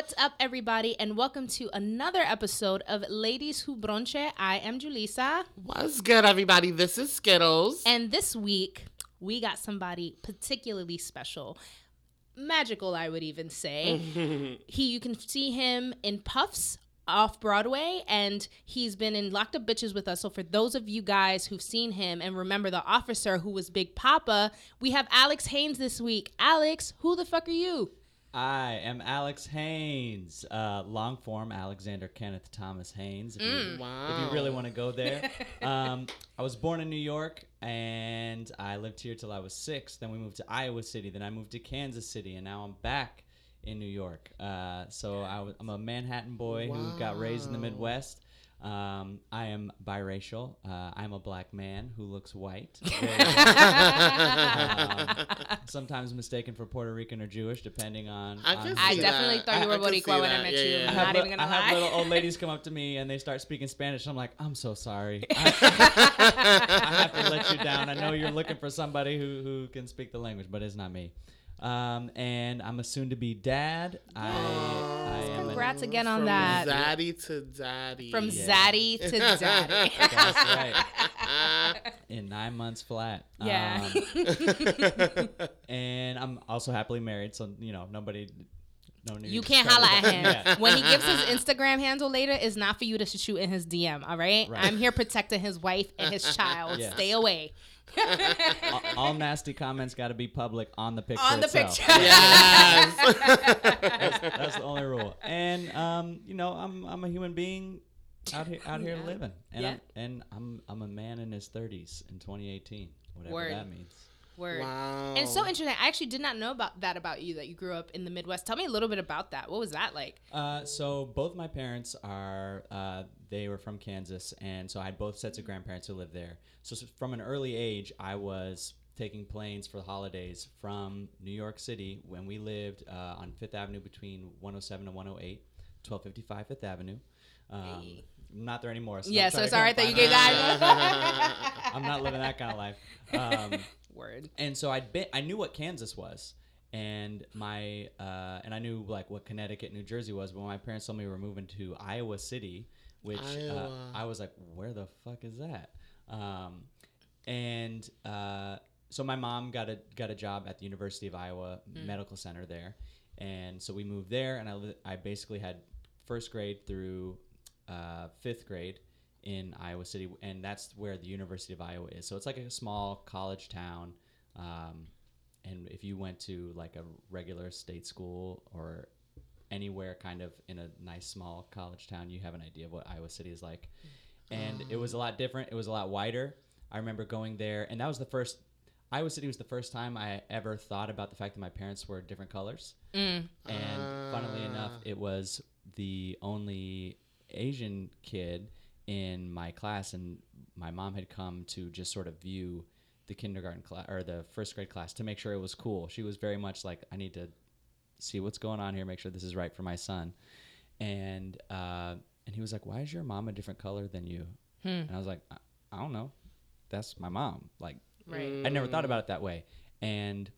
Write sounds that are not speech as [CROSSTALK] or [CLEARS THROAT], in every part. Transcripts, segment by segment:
What's up, everybody, and welcome to another episode of Ladies Who Bronche. I am Julissa, What's good, everybody? This is Skittles. and this week we got somebody particularly special, magical, I would even say. [LAUGHS] he, you can see him in Puffs off Broadway, and he's been in Locked Up Bitches with us. So for those of you guys who've seen him and remember the officer who was Big Papa, we have Alex Haynes this week. Alex, who the fuck are you? I am Alex Haynes, uh, long form Alexander Kenneth Thomas Haynes. If, you, wow. if you really want to go there, [LAUGHS] um, I was born in New York and I lived here till I was six. Then we moved to Iowa City. Then I moved to Kansas City, and now I'm back in New York. Uh, so I I'm a Manhattan boy who got raised in the Midwest. Um, I am biracial. Uh, I'm a black man who looks white. [LAUGHS] [LAUGHS] um, sometimes mistaken for Puerto Rican or Jewish, depending on. I on I definitely that. thought I- you were I can Boricua when I met Yeah, you. yeah. I'm have, not li- even gonna I have little old ladies come up to me and they start speaking Spanish. I'm like, I'm so sorry. I, [LAUGHS] I have to let you down. I know you're looking for somebody who, who can speak the language, but it's not me. Um, and I'm a soon-to-be dad. I, I am an- Congrats again on From that. Zaddy to daddy. From Yeah. zaddy to [LAUGHS] daddy. That's right. [LAUGHS] In nine months flat. Yeah. Um, [LAUGHS] and I'm also happily married, so you know nobody. No need You can't holla at him. Yeah. When he gives his Instagram handle later, it's not for you to shoot in his DM, all right? Right. I'm here protecting his wife and his child. Yes. Stay away. All, [LAUGHS] all nasty comments got to be public on the picture. On the itself. picture. yes. That's, that's the only rule. And um, you know, I'm I'm a human being out here out here Yeah. living, and Yeah. I'm, and I'm I'm a man in his 30s in 2018, whatever Word. that means. Word. wow. And it's so interesting. I actually did not know about that about you that you grew up in the Midwest. Tell me a little bit about that. What was that like? Uh, so both my parents are uh, they were from Kansas, and so I had both sets of grandparents who lived there. So, from an early age, I was taking planes for the holidays from New York City when we lived uh, on Fifth Avenue between 107 and 108, 1255 Fifth Avenue. Um, Hey. I'm not there anymore. So Yeah, so it's all right that you gave that. [LAUGHS] [LAUGHS] I'm not living that kind of life. Um, [LAUGHS] Word. and so I'd been, I knew what Kansas was, and my uh, and I knew like what Connecticut, New Jersey was. But when my parents told me we were moving to Iowa City, which uh, I was like, where the fuck is that? Um, and uh, so my mom got a got a job at the University of Iowa Medical Center there, and so we moved there, and I li- I basically had first grade through uh, fifth grade in Iowa City, and that's where the University of Iowa is. So it's like a small college town. Um, and if you went to like a regular state school or anywhere kind of in a nice small college town, you have an idea of what Iowa City is like. And it was a lot different. It was a lot wider. I remember going there, and that was the first. Iowa City was the first time I ever thought about the fact that my parents were different colors. Mm. And funnily enough, Ah. it was the only Asian kid in my class, and my mom had come to just sort of view the kindergarten class or the first grade class to make sure it was cool. She was very much like, I need to see what's going on here, make sure this is right for my son. And uh, and he was like, Why is your mom a different color than you? And I was like, I, I don't know. That's my mom. Like, Right. I never thought about it that way. And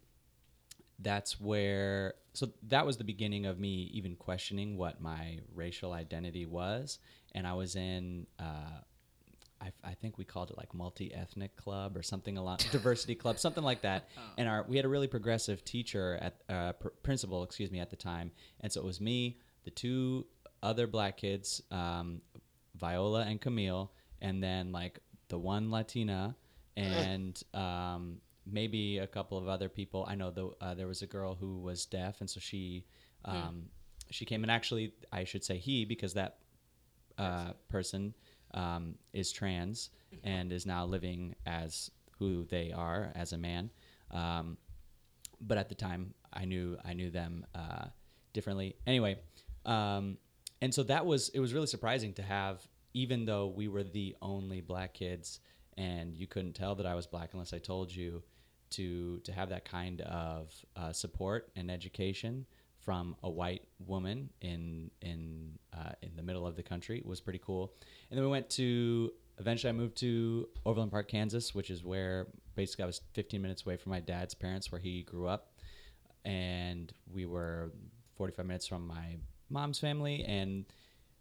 that's where so that was the beginning of me even questioning what my racial identity was. And I was in uh, I, I think we called it like multi-ethnic club or something along [LAUGHS] diversity club something like that and our we had a really progressive teacher at uh, pr- principal excuse me at the time and so it was me the two other black kids um, viola and camille and then like the one latina [LAUGHS] and um, maybe a couple of other people i know the, uh, there was a girl who was deaf and so she um, she came and actually i should say he because that uh, person um, is trans [LAUGHS] and is now living as who they are as a man. Um, but at the time, I knew I knew them uh, differently. Anyway, um, and so that was it was really surprising to have, even though we were the only black kids, and you couldn't tell that I was black unless I told you, to to have that kind of uh, support and education from a white woman in in uh, in the middle of the country was pretty cool. And then we went to eventually I moved to Overland Park, Kansas, which is where basically I was 15 minutes away from my dad's parents, where he grew up, and we were 45 minutes from my mom's family, and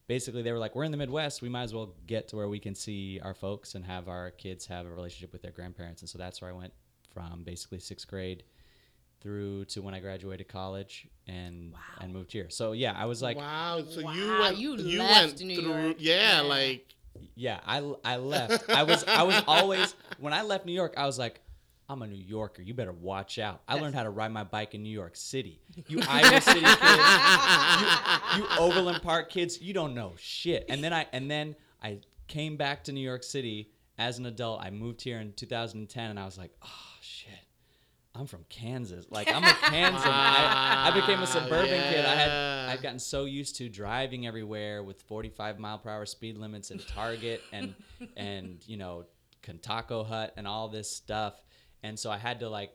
basically they were like, "We're in the Midwest. We might as well get to where we can see our folks and have our kids have a relationship with their grandparents." And so that's where I went from basically sixth grade through to when I graduated college and and moved here. So yeah, I was like, wow. So you Wow, went. you You, left went New through. York. Yeah, Yeah. like yeah, I, I left. I was I was [LAUGHS] always when I left New York, I was like, I'm a New Yorker. You better watch out. I learned how to ride my bike in New York City. [LAUGHS] You Iowa City kids, you, you Overland Park kids, you don't know shit. And then I and then I came back to New York City as an adult. I moved here in 2010, and I was like, oh shit. I'm from Kansas. Like I'm a Kansan. [LAUGHS] I, I became a ah, suburban kid. I had I'd gotten so used to driving everywhere with 45 mile per hour speed limits and Target and and you know Kentucky Hut and all this stuff. And so I had to like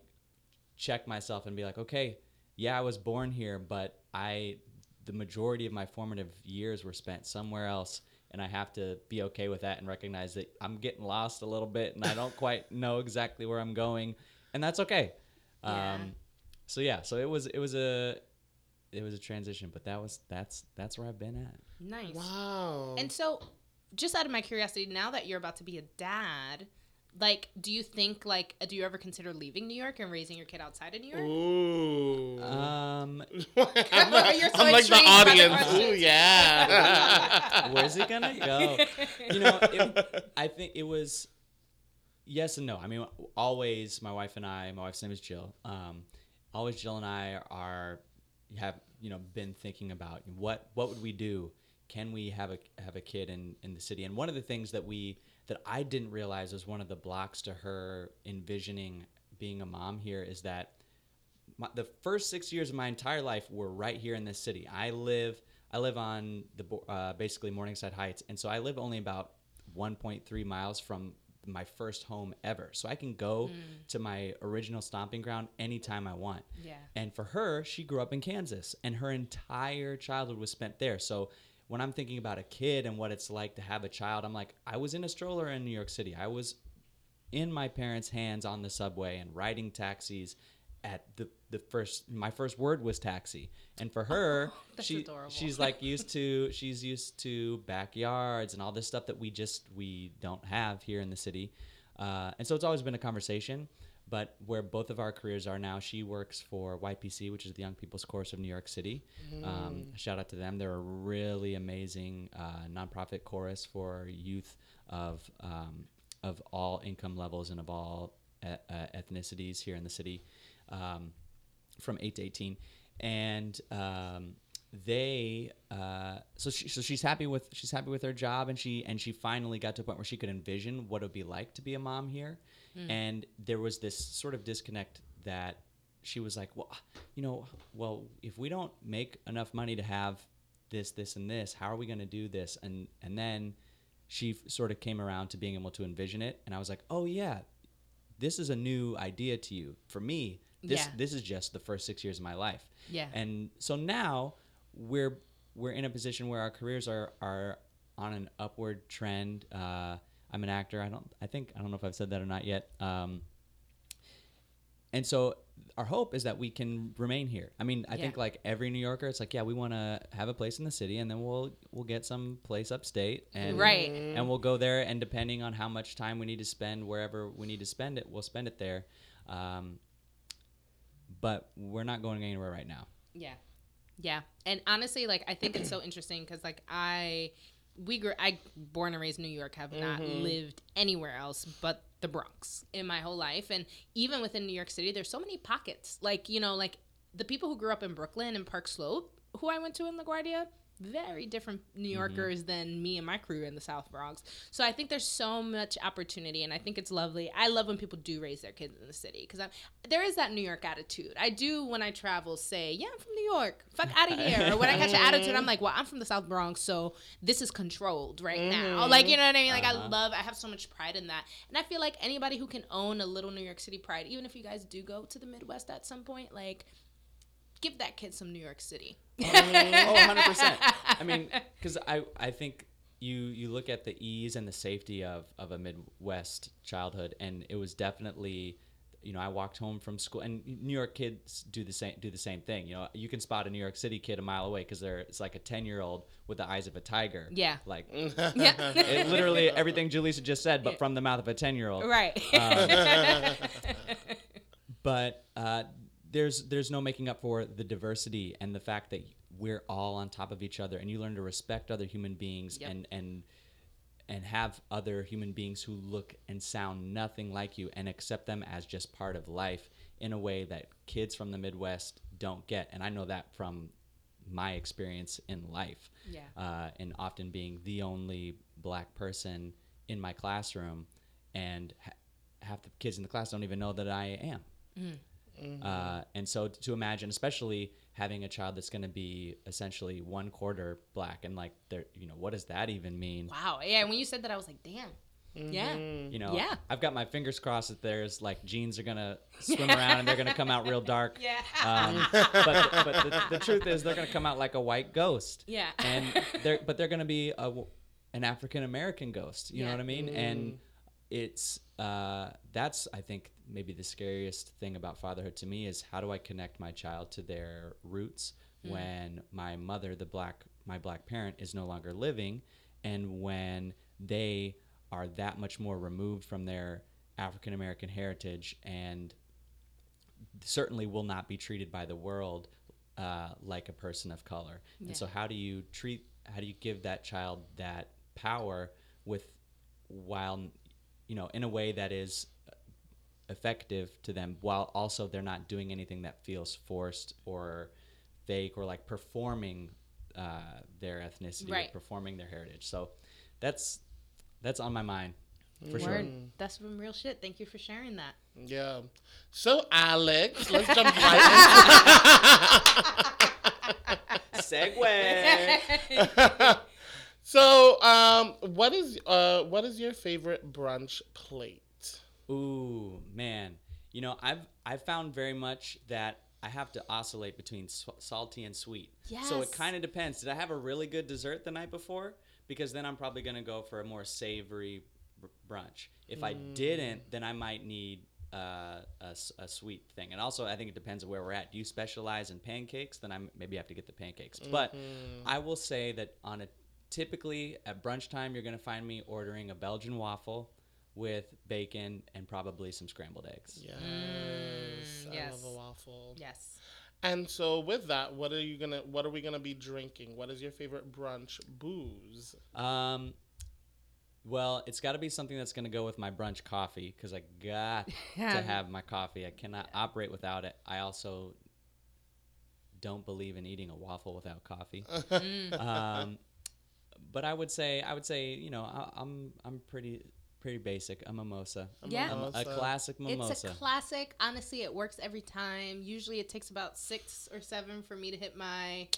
check myself and be like, okay, yeah, I was born here, but I the majority of my formative years were spent somewhere else. And I have to be okay with that and recognize that I'm getting lost a little bit and I don't quite [LAUGHS] know exactly where I'm going. And that's okay. Yeah. Um, so yeah, so it was it was a it was a transition, but that was that's that's where I've been at. Nice. wow. And so, just out of my curiosity, now that you're about to be a dad, like, do you think, like, do you ever consider leaving New York and raising your kid outside of New York? Ooh. Um, [LAUGHS] [LAUGHS] You're so I'm like the intrigued by the audience. Ooh, yeah. [LAUGHS] where's it gonna go? You know, it, I think it was yes and no. I mean, always my wife and I. My wife's name is Jill. Um, always Jill and I are have you know been thinking about what what would we do? Can we have a have a kid in in the city? And one of the things that we that I didn't realize was one of the blocks to her envisioning being a mom here is that my, the first six years of my entire life were right here in this city. I live I live on the uh, basically Morningside Heights, and so I live only about 1.3 miles from my first home ever. So I can go to my original stomping ground anytime I want. Yeah. And for her, she grew up in Kansas, and her entire childhood was spent there. So when I'm thinking about a kid and what it's like to have a child, I'm like, I was in a stroller in New York City. I was in my parents' hands on the subway and riding taxis at the the first my first word was taxi and for her Oh, [LAUGHS] she adorable. she's like used to [LAUGHS] she's used to backyards and all this stuff that we just we don't have here in the city uh, and so it's always been a conversation but where both of our careers are now she works for ypc which is the young people's chorus of new york city. Um, shout out to them. They're a really amazing uh, nonprofit chorus for youth of um, of all income levels and of all e- uh, ethnicities here in the city um, from 8 to 18 and um, they uh, so she, so she's happy with she's happy with her job and she and she finally got to a point where she could envision what it would be like to be a mom here. And there was this sort of disconnect that she was like well you know well if we don't make enough money to have this this and this how are we going to do this? And and then she f- sort of came around to being able to envision it. And i was like oh yeah this is a new idea to you. For me this Yeah. this is just the first six years of my life. Yeah. and so now we're we're in a position where our careers are are on an upward trend uh, i'm an actor i don't i think i don't know if i've said that or not yet um, and so our hope is that we can remain here. I mean, I think like every New Yorker, it's like, yeah, we want to have a place in the city, and then we'll we'll get some place upstate, and Right. and we'll go there. And depending on how much time we need to spend wherever we need to spend it, we'll spend it there. Um, but we're not going anywhere right now. Yeah. Yeah. And honestly, like I think it's so interesting because like I we grew I born and raised in New York, have not mm-hmm. lived anywhere else but the Bronx in my whole life. And even within New York City, there's so many pockets. Like, you know, like the people who grew up in Brooklyn and Park Slope, who I went to in LaGuardia, very different New mm-hmm. Yorkers than me and my crew in the South Bronx. So I think there's so much opportunity, and I think it's lovely. I love when people do raise their kids in the city because there is that New York attitude. I do when I travel say, "Yeah, I'm from New York. Fuck out of [LAUGHS] here." Or when I catch an attitude, mm. I'm like, "Well, I'm from the South Bronx, so this is controlled right mm-hmm. now." Like you know what I mean? Like I Uh-huh. love. I have so much pride in that, and I feel like anybody who can own a little New York City pride, even if you guys do go to the Midwest at some point, like give that kid some New York City. Oh, 100%. I mean, [LAUGHS] because I, I think you you look at the ease and the safety of, of a Midwest childhood, and it was definitely you know, I walked home from school, and New York kids do the same do the same thing. You know, you can spot a New York City kid a mile away because they're it's like a ten year old with the eyes of a tiger. Yeah. like [LAUGHS] Yeah. it, literally everything Julissa just said, but from the mouth of a ten year old. right. Um, [LAUGHS] but uh, there's there's no making up for the diversity and the fact that we're all on top of each other, and you learn to respect other human beings Yep. and and and have other human beings who look and sound nothing like you and accept them as just part of life in a way that kids from the Midwest don't get. And I know that from my experience in life yeah. uh, and often being the only black person in my classroom, and ha- half the kids in the class don't even know that I am. Uh, and so to imagine, especially having a child that's going to be essentially one quarter black, and like, they're, you know, what does that even mean? Wow. Yeah. And When you said that, I was like, damn. Yeah. You know, Yeah. I've got my fingers crossed that there's like genes are gonna [LAUGHS] swim around and they're gonna come out real dark. [LAUGHS] Yeah. Um, but but the, the truth is they're gonna come out like a white ghost. Yeah. And they're but they're gonna be a, an African American ghost. You know what I mean? And it's uh, that's I think maybe the scariest thing about fatherhood to me is how do I connect my child to their roots when my mother, the black my black parent, is no longer living, and when they are that much more removed from their African American heritage and certainly will not be treated by the world uh, like a person of color. Yeah. And so, how do you treat? How do you give that child that power with, while, you know, in a way that is effective to them, while also they're not doing anything that feels forced or fake or like performing uh, their ethnicity Right. or performing their heritage. So, that's that's on my mind for sure. That's some real shit. Thank you for sharing that. Yeah. So Alex, let's jump right [LAUGHS] Segue. [LAUGHS] So, um, what is uh, what is your favorite brunch plate? Ooh, man. You know, I've I've found very much that I have to oscillate between s- salty and sweet. Yes. So it kind of depends. Did I have a really good dessert the night before? Because then I'm probably going to go for a more savory br- brunch. If I didn't, then I might need uh, a, s- a sweet thing. And also, I think it depends on where we're at. Do you specialize in pancakes? Then I maybe have to get the pancakes. But I will say that on a typically at brunch time, you're going to find me ordering a Belgian waffle with bacon and probably some scrambled eggs. Yes, Mm, I yes. love a waffle. Yes. And so, with that, what are you gonna? What are we gonna be drinking? What is your favorite brunch booze? Um, well, it's got to be something that's going to go with my brunch coffee because I got [LAUGHS] to have my coffee. I cannot operate without it. I also don't believe in eating a waffle without coffee. [LAUGHS] um, but I would say, I would say, you know, I, I'm I'm pretty pretty basic. A mimosa. A Yeah. A, a classic mimosa. It's a classic. Honestly, it works every time. Usually, it takes about six or seven for me to hit my.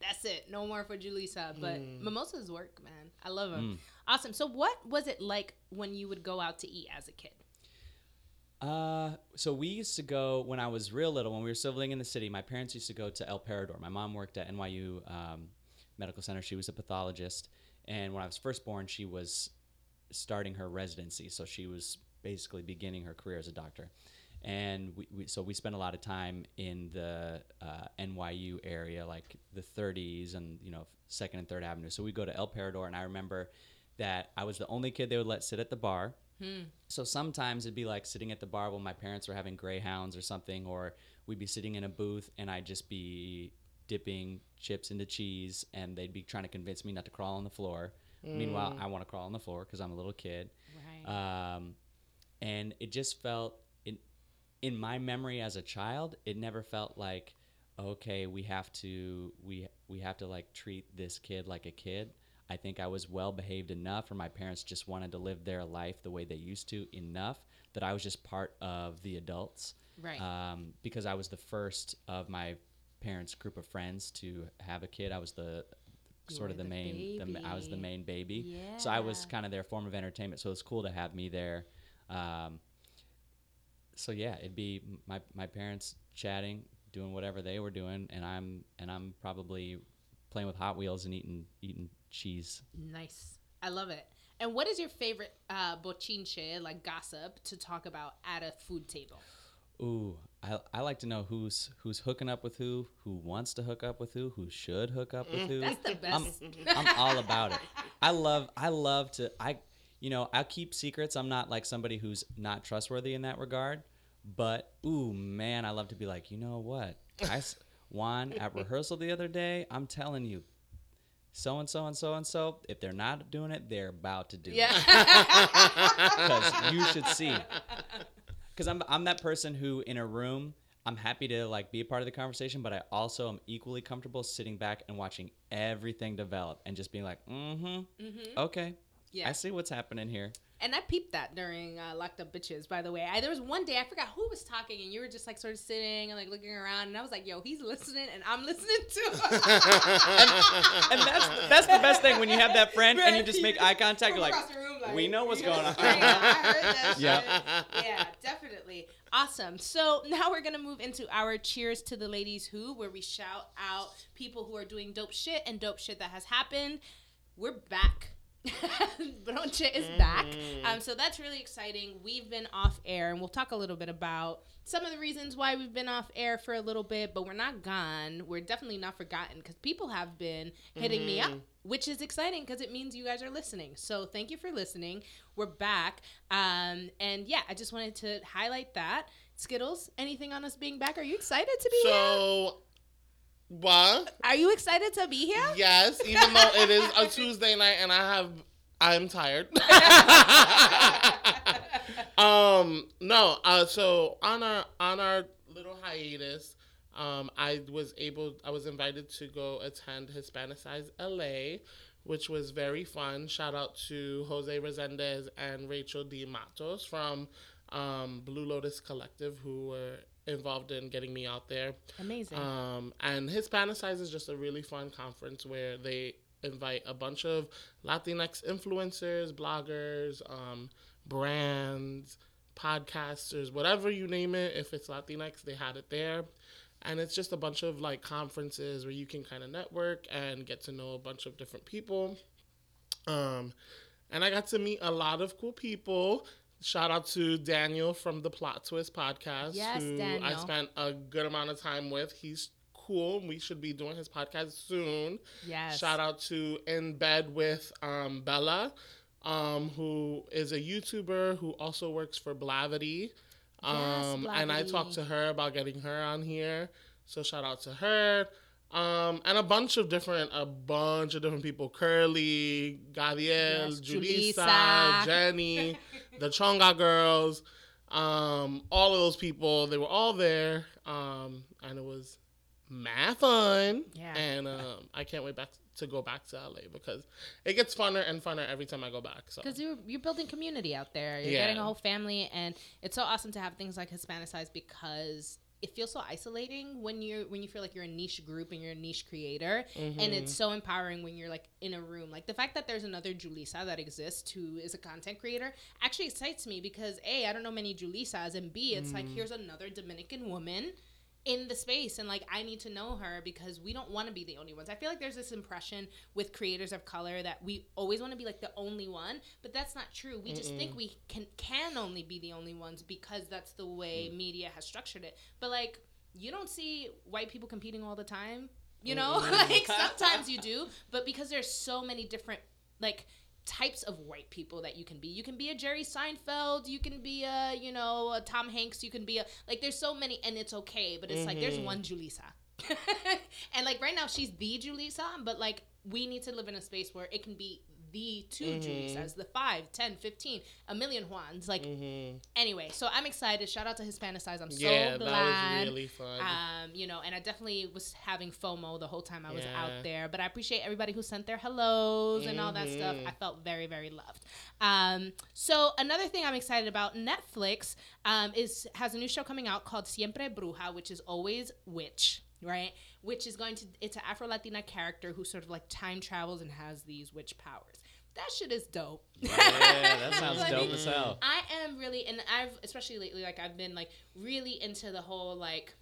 That's it. No more for Julissa. But mimosas work, man. I love them. Awesome. So, what was it like when you would go out to eat as a kid? Uh, so we used to go when I was real little, when we were still living in the city. My parents used to go to El Parador. My mom worked at NYU um, Medical Center. She was a pathologist, and when I was first born, she was starting her residency. So she was basically beginning her career as a doctor. And we, we so we spent a lot of time in the uh, NYU area, like the 30s and you know Second and Third Avenue. So we go to El Parador, and I remember that I was the only kid they would let sit at the bar. So sometimes it'd be like sitting at the bar while my parents were having greyhounds or something, or we'd be sitting in a booth and I'd just be dipping chips into cheese, and they'd be trying to convince me not to crawl on the floor. Meanwhile, I want to crawl on the floor because I'm a little kid. Right. Um, and it just felt in in my memory as a child, it never felt like okay, we have to we we have to like treat this kid like a kid. I think I was well behaved enough, or my parents just wanted to live their life the way they used to enough that I was just part of the adults. Right. Um, because I was the first of my parents' group of friends to have a kid. I was the You sort of the the main, the, I was the main baby. yeah. So I was kind of their form of entertainment. So it's cool to have me there. Um, so yeah, it'd be my my parents chatting, doing whatever they were doing, and I'm and I'm probably playing with Hot Wheels and eating eating cheese. Nice. I love it. And what is your favorite uh, bochinche, like gossip, to talk about at a food table? Ooh, I, I like to know who's who's hooking up with who, who wants to hook up with who, who should hook up with mm, who. That's the I'm, best. I'm all about it. I love I love to I you know, I keep secrets. I'm not like somebody who's not trustworthy in that regard. But ooh man, I love to be like, you know what I Juan [LAUGHS] at rehearsal the other day, I'm telling you, so and so and so and so, if they're not doing it, they're about to do yeah. [LAUGHS] it. Because you should see. Because I'm I'm that person who in a room I'm happy to like be a part of the conversation, but I also am equally comfortable sitting back and watching everything develop and just being like, mm-hmm, okay, Yeah. I see what's happening here. And I peeped that during uh, Locked Up Bitches, by the way. I, there was one day, I forgot who was talking, and you were just like sort of sitting and like looking around, and I was like, yo, he's listening, and I'm listening too. [LAUGHS] [LAUGHS] And that's that's the best thing when you have that friend and you just make eye contact. You're like, room, like, we know what's going on. [LAUGHS] I know, I heard that Yep. Yeah, definitely. Awesome. So now we're going to move into our cheers to the ladies who, where we shout out people who are doing dope shit and dope shit that has happened. We're back. [LAUGHS] Bronche is back. Um, so that's really exciting. We've been off air, and we'll talk a little bit about some of the reasons why we've been off air for a little bit, but we're not gone. We're definitely not forgotten because people have been hitting me up, which is exciting because it means you guys are listening. So thank you for listening. We're back. Um, and yeah, I just wanted to highlight that. Skittles, anything on us being back? Are you excited to be here? So, what? Are you excited to be here? Yes, even though it is a [LAUGHS] Tuesday night and I have, I'm tired. [LAUGHS] [LAUGHS] um, no. Uh, so on our on our little hiatus, um, I was able, I was invited to go attend Hispanicize LA, which was very fun. Shout out to Jose Resendez and Rachel D. Matos from um, Blue Lotus Collective, who were involved in getting me out there. Amazing. Um, and Hispanicize is just a really fun conference where they invite a bunch of Latinx influencers, bloggers, um, brands, podcasters, whatever you name it. If it's Latinx, they had it there. And it's just a bunch of like conferences where you can kind of network and get to know a bunch of different people. Um, and I got to meet a lot of cool people. Shout out to Daniel from the Plot Twist podcast, Yes, who I spent a good amount of time with. He's cool. We should be doing his podcast soon. yes. Shout out to In Bed with um, Bella, um, who is a YouTuber who also works for Blavity. Um, and I talked to her about getting her on here. So shout out to her. Um, and a bunch of different, a bunch of different people: Curly, Gabriel, Yes, Julissa, Julissa. Jenny, the Chonga girls, um, all of those people. They were all there, um, and it was mad fun. Yeah. And um, I can't wait back to go back to LA because it gets funner and funner every time I go back. So Because you're you're building community out there. You're Yeah. getting a whole family, and it's so awesome to have things like Hispanicize because it feels so isolating when you're when you feel like you're a niche group and you're a niche creator, and mm-hmm. it's so empowering when you're like in a room. Like the fact that there's another Julissa that exists who is a content creator actually excites me because a I don't know many Julissas, and b it's like mm. here's another Dominican woman in the space and like I need to know her because we don't want to be the only ones. I feel like there's this impression with creators of color that we always want to be like the only one, but that's not true. We just think we can can only be the only ones because that's the way mm. media has structured it. But like you don't see white people competing all the time. You know? [LAUGHS] like [LAUGHS] sometimes you do, but because there's so many different like types of white people that you can be. You can be a Jerry Seinfeld, you can be a, you know, a Tom Hanks, you can be a like there's so many and it's okay, but it's like there's mm-hmm. one Julissa. [LAUGHS] and like right now she's the Julissa, but like we need to live in a space where it can be the 2 Julissas, the 5, 10, 15, a million Juans. Like anyway, so I'm excited. Shout out to Hispanicize. I'm so yeah, glad. that was really fun. Um, you know, and I definitely was having FOMO the whole time I was Yeah. out there. But I appreciate everybody who sent their hellos and all that stuff. Mm-hmm. I felt very, very loved. Um, so another thing I'm excited about, Netflix um, is has a new show coming out called Siempre Bruja, which is always witch. Right, which is going to it's an Afro Latina character who sort of like time travels and has these witch powers. That shit is dope. Yeah, that [LAUGHS] sounds dope as hell. I am really, and I've especially lately, like I've been like really into the whole like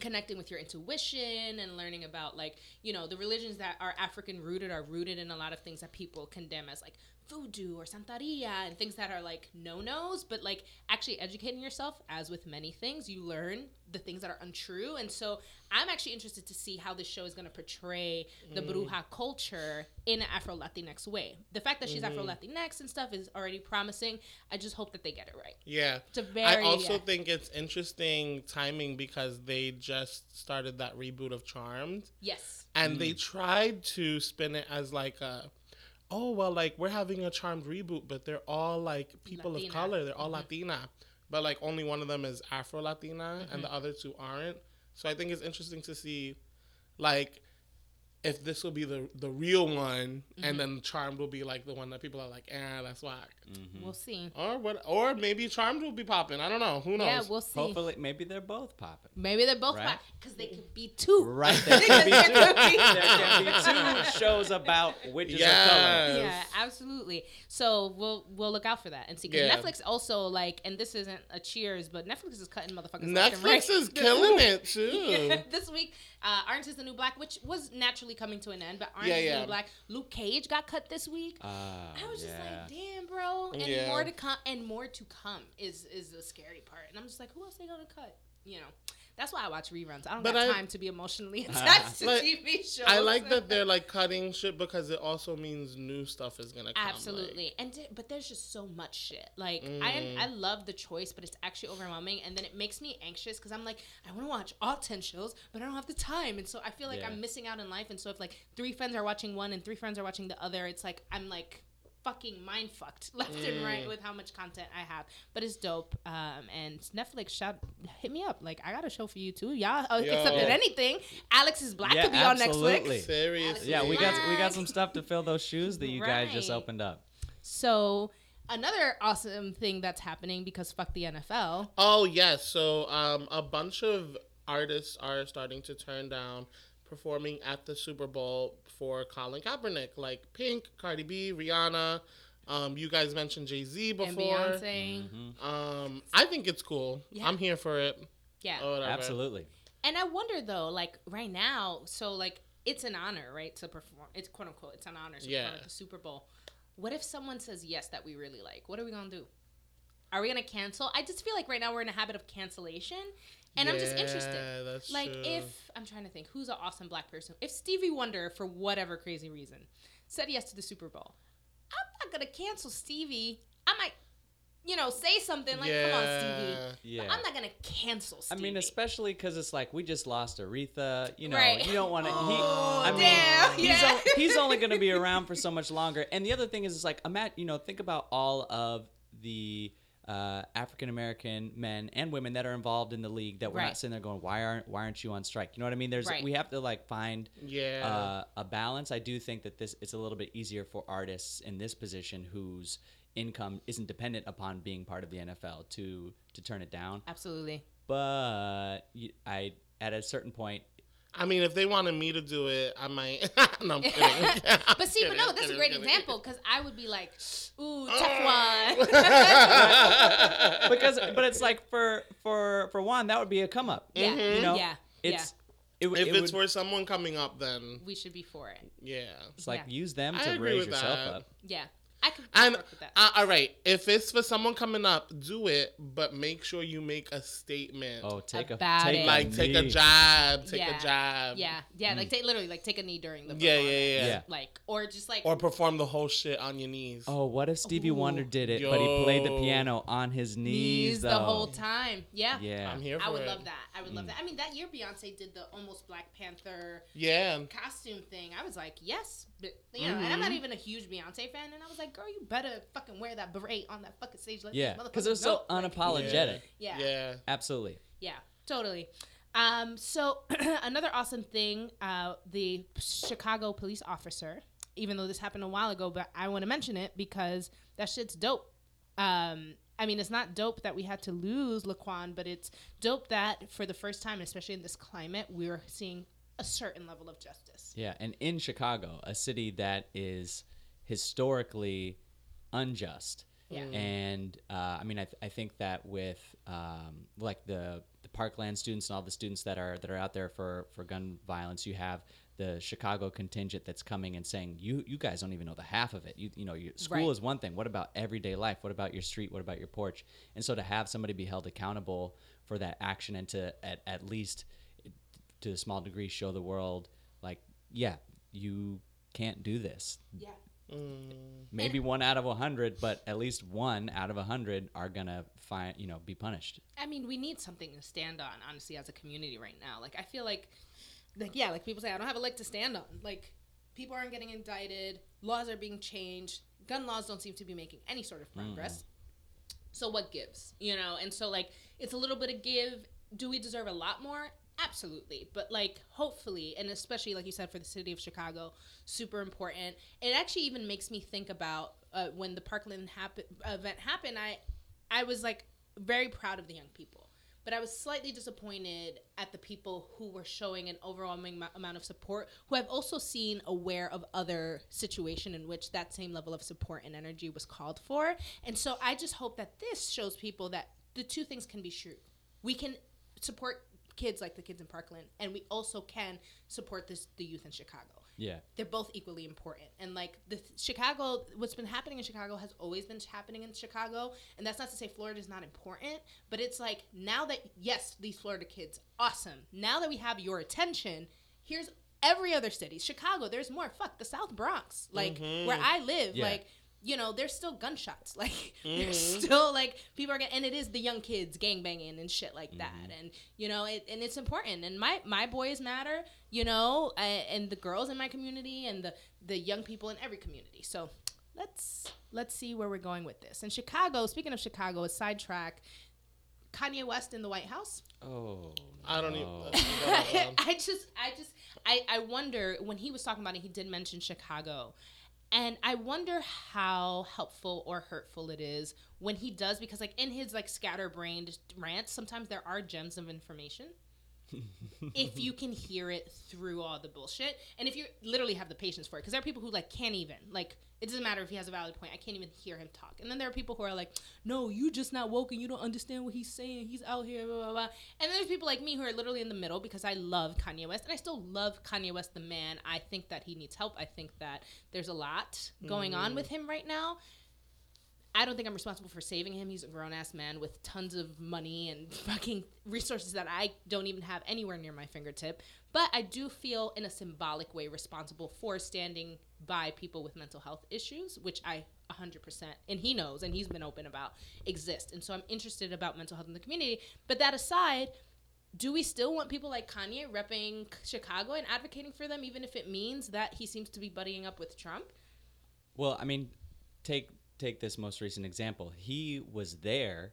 connecting with your intuition and learning about like you know the religions that are african rooted are rooted in a lot of things that people condemn as like voodoo or santeria and things that are like no-nos but like actually educating yourself as with many things you learn the things that are untrue. And so i'm actually interested to see how this show is going to portray the mm. bruja culture in an afro-latinx way. The fact that she's mm-hmm. afro-latinx and stuff is already promising. I just hope that they get it right. Yeah. it's a I very also yeah. think it's interesting timing because they just started that reboot of Charmed. Yes. And they mm. tried to spin it as like a oh well like we're having a Charmed reboot but they're all like people Latina. of color. They're all mm-hmm. Latina. But like only one of them is Afro Latina and the mm-hmm. other two aren't. So I think it's interesting to see like if this will be the the real one and then Charmed will be like the one that people are like eh that's whack we'll see or what or maybe Charmed will be popping I don't know who knows yeah we'll see Hopefully, maybe they're both popping. Maybe they're both Right? because they could be two. Right, [LAUGHS] there can be two. There can be two shows about witches of color. Yeah, absolutely. So we'll we'll look out for that and see. 'cause Yeah. Netflix also like, and this isn't a cheers, but Netflix is cutting motherfuckers. Netflix right. is [LAUGHS] killing it too. Yeah, this week, uh, Orange is the New Black, which was naturally coming to an end, but Orange Yeah, is the yeah. New Black. Luke Cage got cut this week. Ah, I was just like, damn, bro. And more to come, and more to come is is the scary part. And I'm just like, who else they gonna cut? You know, that's why I watch reruns. I don't But got I- time to be emotionally [LAUGHS] attached to Like, TV shows. I like that they're like cutting shit because it also means new stuff is gonna come. like- Absolutely, and di- but there's just so much shit. Like Mm. I I love the choice, but it's actually overwhelming, and then it makes me anxious because I'm like I want to watch all ten shows, but I don't have the time, and so I feel like Yeah. I'm missing out in life. And so if like three friends are watching one and three friends are watching the other, it's like I'm like fucking mind fucked [LAUGHS] left and Mm. right with how much content I have. But it's dope. Um, and Netflix, shout hit me up. Like I got a show for you too. Y'all uh, Yo. accepted anything. Alex is Black Yeah, could be on absolutely. Netflix. Seriously. Yeah, we got we got some stuff to fill those shoes that you guys just opened up. So another awesome thing that's happening because fuck the NFL. Oh yes, so um, a bunch of artists are starting to turn down performing at the Super Bowl for Colin Kaepernick, like Pink, Cardi B, Rihanna. Um, you guys mentioned Jay Z before. and before. Beyonce. Mm-hmm. Um, I think it's cool. Yeah. I'm here for it. Yeah. Or whatever. Absolutely. And I wonder though, like right now, so like it's an honor, right, to perform. It's quote unquote, it's an honor to Yeah. perform at the Super Bowl. What if someone says yes that we really like? What are we gonna do? Are we gonna cancel? I just feel like right now we're in a habit of cancellation, and I'm just interested. That's Like true. if I'm trying to think, who's an awesome black person? If Stevie Wonder, for whatever crazy reason, said yes to the Super Bowl, I'm not gonna cancel Stevie. I might, you know, say something like, "Come on, Stevie." Yeah. But I'm not gonna cancel Stevie. I mean, especially because it's like we just lost Aretha. You know, Right. you don't want to. Oh, he, I mean, damn, he's, yeah. o- he's only going to be [LAUGHS] around for so much longer. And the other thing is, it's like, Matt, you know, think about all of the uh, African American men and women that are involved in the league that we're Right. not sitting there going, why aren't why aren't you on strike? You know what I mean? There's Right. we have to like find yeah. uh, a balance. I do think that this it's a little bit easier for artists in this position whose income isn't dependent upon being part of the NFL to to turn it down. Absolutely. But I at a certain point, I mean, if they wanted me to do it, I might. [LAUGHS] no, I'm kidding. I'm [LAUGHS] But see, but no, I'm that's a great kidding. example because I would be like, ooh, Oh. tough one. [LAUGHS] because but it's like for for for one that would be a come up. yeah, mm-hmm. You know, yeah, it's it, if it it's would, for someone coming up, then we should be for it. yeah. it's like yeah. use them to raise yourself that. up. Yeah, I could And work with that. uh, all right, if it's for someone coming up, do it, but make sure you make a statement. Oh, take a About take it. a like take a knee. jab, take Yeah. a jab. yeah, yeah, like take literally like take a knee during the Mm. Yeah, yeah, yeah. Yeah. like or just like Or perform the whole shit on your knees. Oh, what if Stevie Ooh. Wonder did it, but he played the piano on his knees, knees the whole time. Yeah, Yeah, I'm here for I would it. love that. I would love Mm. that. I mean, that year Beyonce did the almost Black Panther Yeah. costume thing. I was like, yes, but you know, and I'm Mm-hmm. not even a huge Beyonce fan, and I was like, girl, you better fucking wear that beret on that fucking stage. Let yeah, because because it was so unapologetic. yeah, Yeah. Absolutely. Yeah, totally. Um, so [CLEARS THROAT] another awesome thing, uh, the Chicago police officer, even though this happened a while ago, but I want to mention it because that shit's dope. Um, I mean, it's not dope that we had to lose Laquan, but it's dope that for the first time, especially in this climate, we're seeing a certain level of justice. Yeah, and in Chicago, a city that is historically unjust. Yeah. And uh, I mean, I, th- I think that with um, like the the Parkland students and all the students that are that are out there for for gun violence. You have the Chicago contingent that's coming and saying you you guys don't even know the half of it. You you know your school Right. is one thing. What about everyday life? What about your street? What about your porch? And so to have somebody be held accountable for that action and to at, at least to a small degree show the world like yeah you can't do this Yeah. Maybe one out of a hundred but at least one out of a hundred are gonna find you know be punished I mean, we need something to stand on, honestly, as a community right now. Like, I feel like, like yeah, like people say, I don't have a leg to stand on. Like, people aren't getting indicted, laws are being changed, gun laws don't seem to be making any sort of mm-hmm. progress. So what gives, you know? And so like, it's a little bit of give. Do we deserve a lot more? Absolutely, but like hopefully, and especially like you said for the city of Chicago, super important. It actually even makes me think about uh, when the Parkland happen, event happened. I, I was like very proud of the young people, but I was slightly disappointed at the people who were showing an overwhelming mo- amount of support, who I've also seen aware of other situation in which that same level of support and energy was called for. And so I just hope that this shows people that the two things can be true. We can support kids like the kids in Parkland, and we also can support this the youth in Chicago. Yeah. They're both equally important and like the chicago what's been happening in chicago has always been happening in chicago and that's not to say florida is not important but it's like now that yes these florida kids awesome. Now that we have your attention here's every other city. Chicago there's more. Fuck the south bronx like where mm-hmm. i live Yeah. like you know, there's still gunshots. [LAUGHS] Like there's still like people are getting, and it is the young kids gang banging and shit like that. And you know, it, and it's important. And my my boys matter. You know, uh, and the girls in my community and the the young people in every community. So let's let's see where we're going with this. And Chicago. Speaking of Chicago, a sidetrack. Kanye West in the White House. oh I don't even. no. let's leave that alone. I just, I just, I, I wonder when he was talking about it, he did mention Chicago. And I wonder how helpful or hurtful it is when he does, because like in his like scatterbrained rants, sometimes there are gems of information. If you can hear it through all the bullshit, and if you literally have the patience for it, because there are people who like can't even like it doesn't matter if he has a valid point. I can't even hear him talk. And then there are people who are like, "No, you just not woke and you don't understand what he's saying. He's out here, blah blah blah." And then there's people like me who are literally in the middle because I love Kanye West and I still love Kanye West the man. I think that he needs help. I think that there's a lot going on mm. with him right now. I don't think I'm responsible for saving him. He's a grown ass man with tons of money and [LAUGHS] fucking resources that I don't even have anywhere near my fingertip. But I do feel, in a symbolic way, responsible for standing by people with mental health issues, which I 100%, and he knows and he's been open about, exist. And so I'm interested about mental health in the community. But that aside, do we still want people like Kanye repping Chicago and advocating for them, even if it means that he seems to be buddying up with Trump? Well, I mean, take take this most recent example. He was there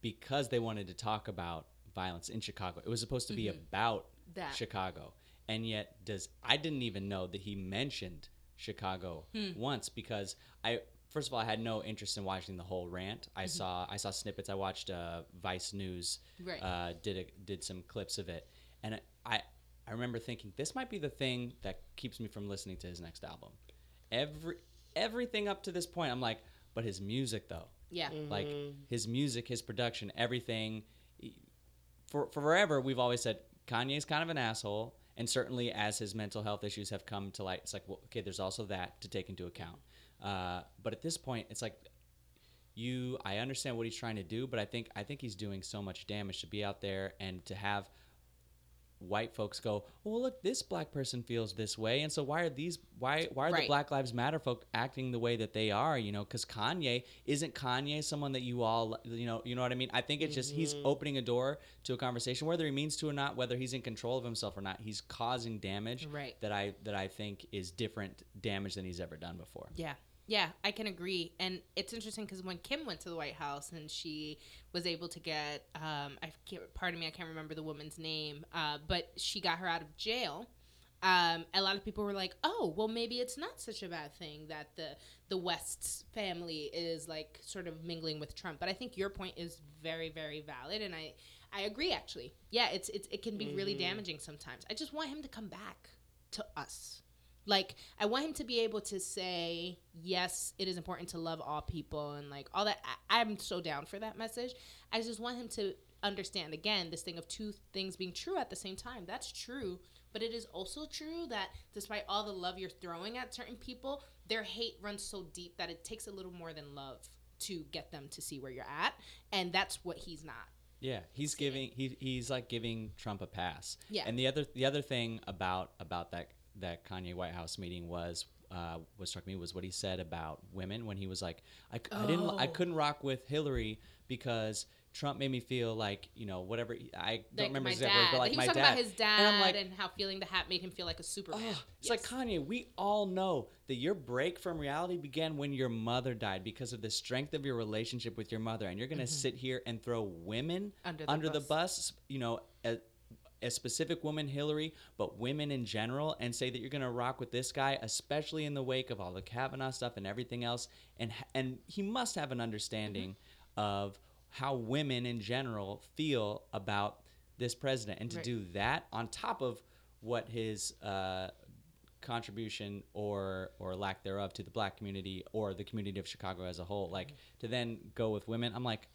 because they wanted to talk about violence in Chicago. It was supposed to be about That. Chicago. And yet does I didn't even know that he mentioned Chicago once because I first of all I had no interest in watching the whole rant. I saw I saw snippets. I watched uh, Vice News Right. uh, did a, did some clips of it, and I I remember thinking this might be the thing that keeps me from listening to his next album. Every everything up to this point, I'm like, but his music though, Yeah. like his music, his production, everything. For, for forever, we've always said Kanye's kind of an asshole, and certainly as his mental health issues have come to light, it's like, well, okay, there's also that to take into account. Uh, but at this point, it's like you. I understand what he's trying to do, but I think I think he's doing so much damage to be out there and to have white folks go, well, look, this black person feels this way, and so why are these why why are the Black Lives Matter folk acting the way that they are? You know, because Kanye isn't Kanye someone that you all you know you know what I mean? I think it's just he's mm-hmm. opening a door to a conversation, whether he means to or not, whether he's in control of himself or not. He's causing damage Right. that I that I think is different damage than he's ever done before. Yeah. Yeah, I can agree. And it's interesting because when Kim went to the White House and she was able to get, um, I can't, pardon me, I can't remember the woman's name, uh, but she got her out of jail. Um, a lot of people were like, "Oh, well, maybe it's not such a bad thing that the the West's family is like sort of mingling with Trump." But I think your point is very, very valid, and I I agree. Actually, yeah, it's it's it can be really damaging sometimes. I just want him to come back to us. Like I want him to be able to say, yes, it is important to love all people and like all that. I, I'm so down for that message. I just want him to understand again this thing of two things being true at the same time. That's true, but it is also true that despite all the love you're throwing at certain people, their hate runs so deep that it takes a little more than love to get them to see where you're at, and that's what he's not. Yeah, he's giving he he's like giving Trump a pass. Yeah. And the other the other thing about about that that Kanye White House meeting was uh, what struck me was what he said about women when he was like I, c- I didn't I Oh. couldn't rock with Hillary because Trump made me feel like you know whatever I don't Like remember exactly dad. but like he my talking dad about his dad and and, I'm like how feeling the hat made him feel like a Superman. Oh, it's like Kanye. We all know that your break from reality began when your mother died because of the strength of your relationship with your mother, and you're gonna sit here and throw women Mm-hmm. Under the under the bus. bus. You know, a, specific woman, Hillary, but women in general, and say that you're gonna rock with this guy, especially in the wake of all the Kavanaugh stuff and everything else. And and he must have an understanding Mm-hmm. of how women in general feel about this president, and to Right. do that on top of what his uh, contribution or or lack thereof to the black community or the community of Chicago as a whole. Like to then go with women, I'm like,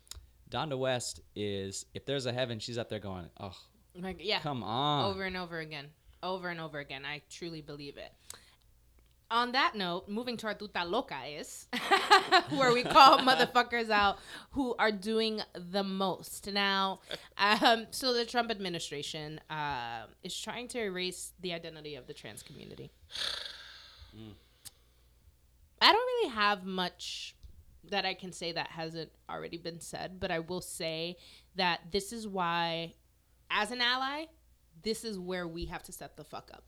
Donda West is if there's a heaven, she's up there going, oh, Like, yeah. come on. over and over again, over and over again. I truly believe it. On that note, moving to our tuta loca is [LAUGHS] where we call [LAUGHS] motherfuckers out who are doing the most. Now, um, so the Trump administration uh, is trying to erase the identity of the trans community. I don't really have much that I can say that hasn't already been said, but I will say that this is why, as an ally, this is where we have to set the fuck up.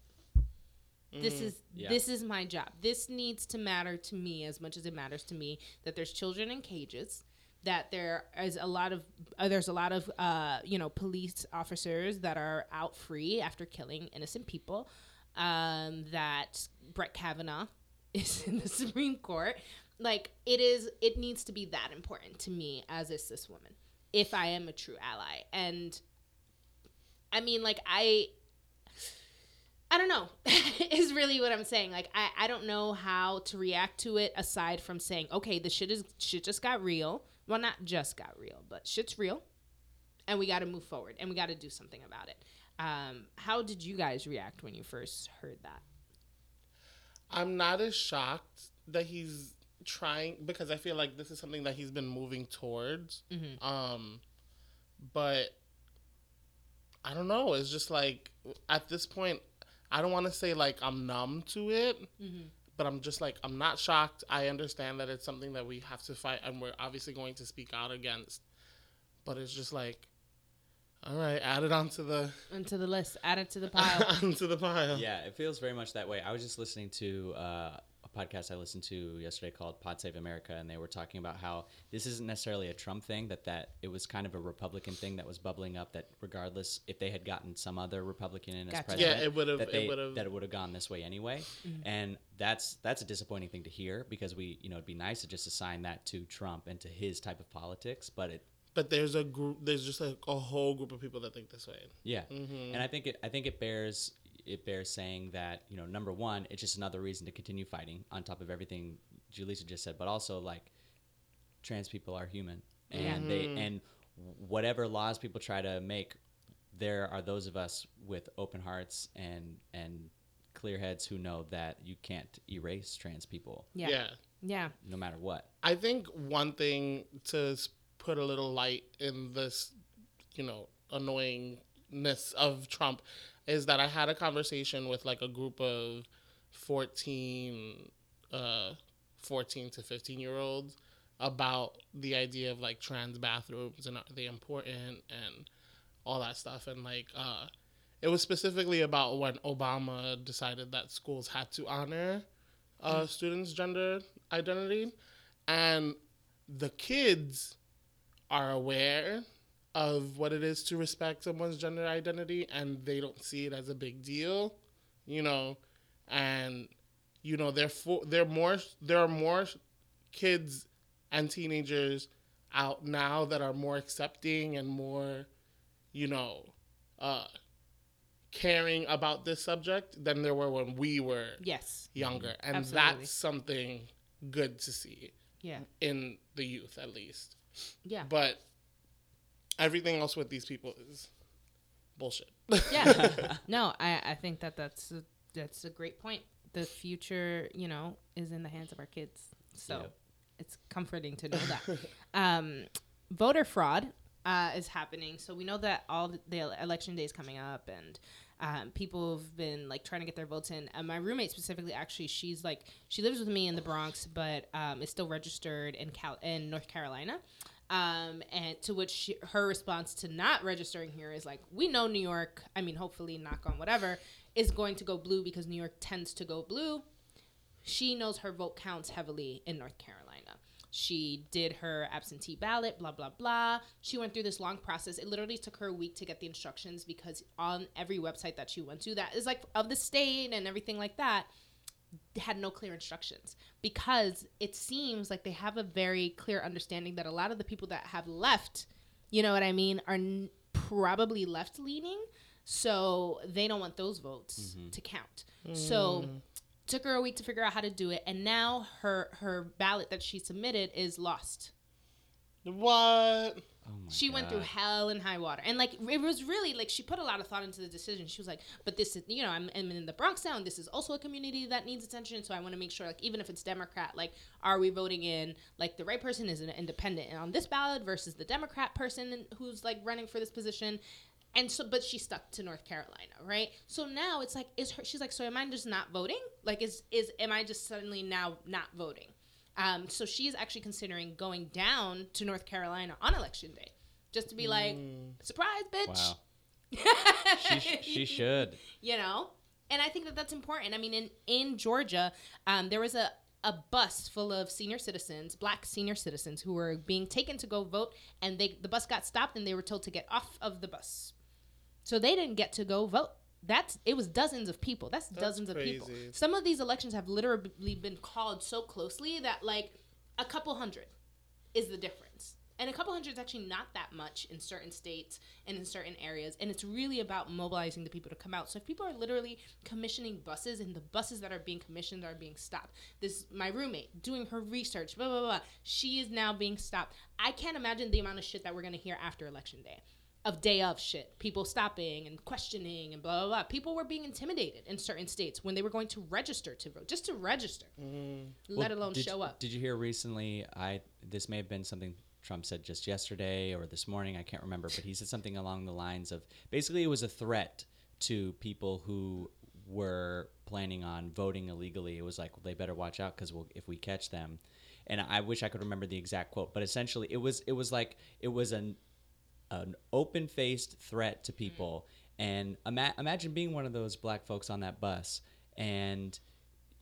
This is Yeah. this is my job. This needs to matter to me as much as it matters to me that there's children in cages, that there is a lot of uh, there's a lot of uh, you know police officers that are out free after killing innocent people, um, that Brett Kavanaugh [LAUGHS] is in the Supreme Court. Like it is, it needs to be that important to me as a cis woman if I am a true ally. And I mean, like I, I don't know, [LAUGHS] is really what I'm saying. Like I, I don't know how to react to it aside from saying, okay, the shit is shit just got real. Well, not just got real, but shit's real, and we got to move forward and we got to do something about it. Um, how did you guys react when you first heard that? I'm not as shocked that he's trying because I feel like this is something that he's been moving towards. Um, but I don't know. It's just like at this point, I don't want to say like I'm numb to it, but I'm just like I'm not shocked. I understand that it's something that we have to fight, and we're obviously going to speak out against. But it's just like, all right, add it onto the Into the list, add it to the [LAUGHS] pile. onto the pile. Yeah, it feels very much that way. I was just listening to uh, a podcast I listened to yesterday called Pod Save America, and they were talking about how this isn't necessarily a Trump thing; that that it was kind of a Republican thing that was bubbling up. That regardless if they had gotten some other Republican in as president, Yeah, it would've- that it they- would've- that it would have gone this way anyway. Mm-hmm. And that's that's a disappointing thing to hear because we you know it'd be nice to just assign that to Trump and to his type of politics, but it But there's a group. There's just like a whole group of people that think this way. Yeah, and I think it. I think it bears it bears saying that you know number one, it's just another reason to continue fighting on top of everything Julissa just said, but also like trans people are human, and they mm-hmm. and whatever laws people try to make, there are those of us with open hearts and and clear heads who know that you can't erase trans people Yeah. yeah. Yeah. no matter what. I think one thing to put a little light in this, you know, annoyingness of Trump is that I had a conversation with like a group of 14, uh, 14 to 15 year olds about the idea of like trans bathrooms and are they important and all that stuff. And like, uh, it was specifically about when Obama decided that schools had to honor uh, students' gender identity, and the kids are aware of what it is to respect someone's gender identity, and they don't see it as a big deal, you know, and you know they're for, they're more there are more kids and teenagers out now that are more accepting and more, you know, uh, caring about this subject than there were when we were Yes. younger. And Absolutely. that's something good to see Yeah. in the youth, at least. Yeah. But everything else with these people is bullshit. Yeah. [LAUGHS] no, I, I think that that's a, that's a great point. The future, you know, is in the hands of our kids. So Yep. it's comforting to know that. [LAUGHS] um, voter fraud uh, is happening. So we know that all the, the election day is coming up and um, people have been like trying to get their votes in. And my roommate specifically, actually, she's like, she lives with me in the Bronx, but um, is still registered in Cal- in North Carolina. Um, and to which she, her response to not registering here is like, we know New York, I mean, hopefully, knock on whatever, is going to go blue because New York tends to go blue. She knows her vote counts heavily in North Carolina. She did her absentee ballot, blah, blah, blah. She went through this long process. It literally took her a week to get the instructions because on every website that she went to that is like of the state and everything like that, had no clear instructions because it seems like they have a very clear understanding that a lot of the people that have left, you know what I mean, are n- probably left leaning. So they don't want those votes mm-hmm. to count. So mm. took her a week to figure out how to do it, and now her her ballot that she submitted is lost. what? Oh She went through hell and high water, and like it was really like she put a lot of thought into the decision. She was like, "But this is, you know, I'm, I'm in the Bronx now, and this is also a community that needs attention. So I want to make sure, like, even if it's Democrat, like, are we voting in like the right person is an independent and on this ballot versus the Democrat person who's like running for this position." And so, but she stuck to North Carolina, right? So now it's like, is her? She's like, so am I just not voting? Like, is is am I just suddenly now not voting? Um, so she is actually considering going down to North Carolina on election day, just to be like, surprise, bitch. Wow. [LAUGHS] She, sh- she should. you know, and I think that that's important. I mean, in in Georgia, um, there was a a bus full of senior citizens, black senior citizens, who were being taken to go vote, and they the bus got stopped, and they were told to get off of the bus, so they didn't get to go vote. That's it was dozens of people. That's, dozens of people. Some of these elections have literally been called so closely that like a couple hundred is the difference. And a couple hundred is actually not that much in certain states and in certain areas. And it's really about mobilizing the people to come out. So if people are literally commissioning buses and the buses that are being commissioned are being stopped, this my roommate doing her research, blah blah blah. She is now being stopped. I can't imagine the amount of shit that we're gonna hear after election day. Of day of shit, people stopping and questioning and blah blah blah. People were being intimidated in certain states when they were going to register to vote, just to register, mm. let Well, alone did show up. Did you hear recently? I this may have been something Trump said just yesterday or this morning. I can't remember, but he said something along the lines of basically it was a threat to people who were planning on voting illegally. It was like, well, they better watch out because we'll, if we catch them. And I wish I could remember the exact quote, but essentially it was it was like it was an an open faced threat to people. And ima- imagine being one of those black folks on that bus and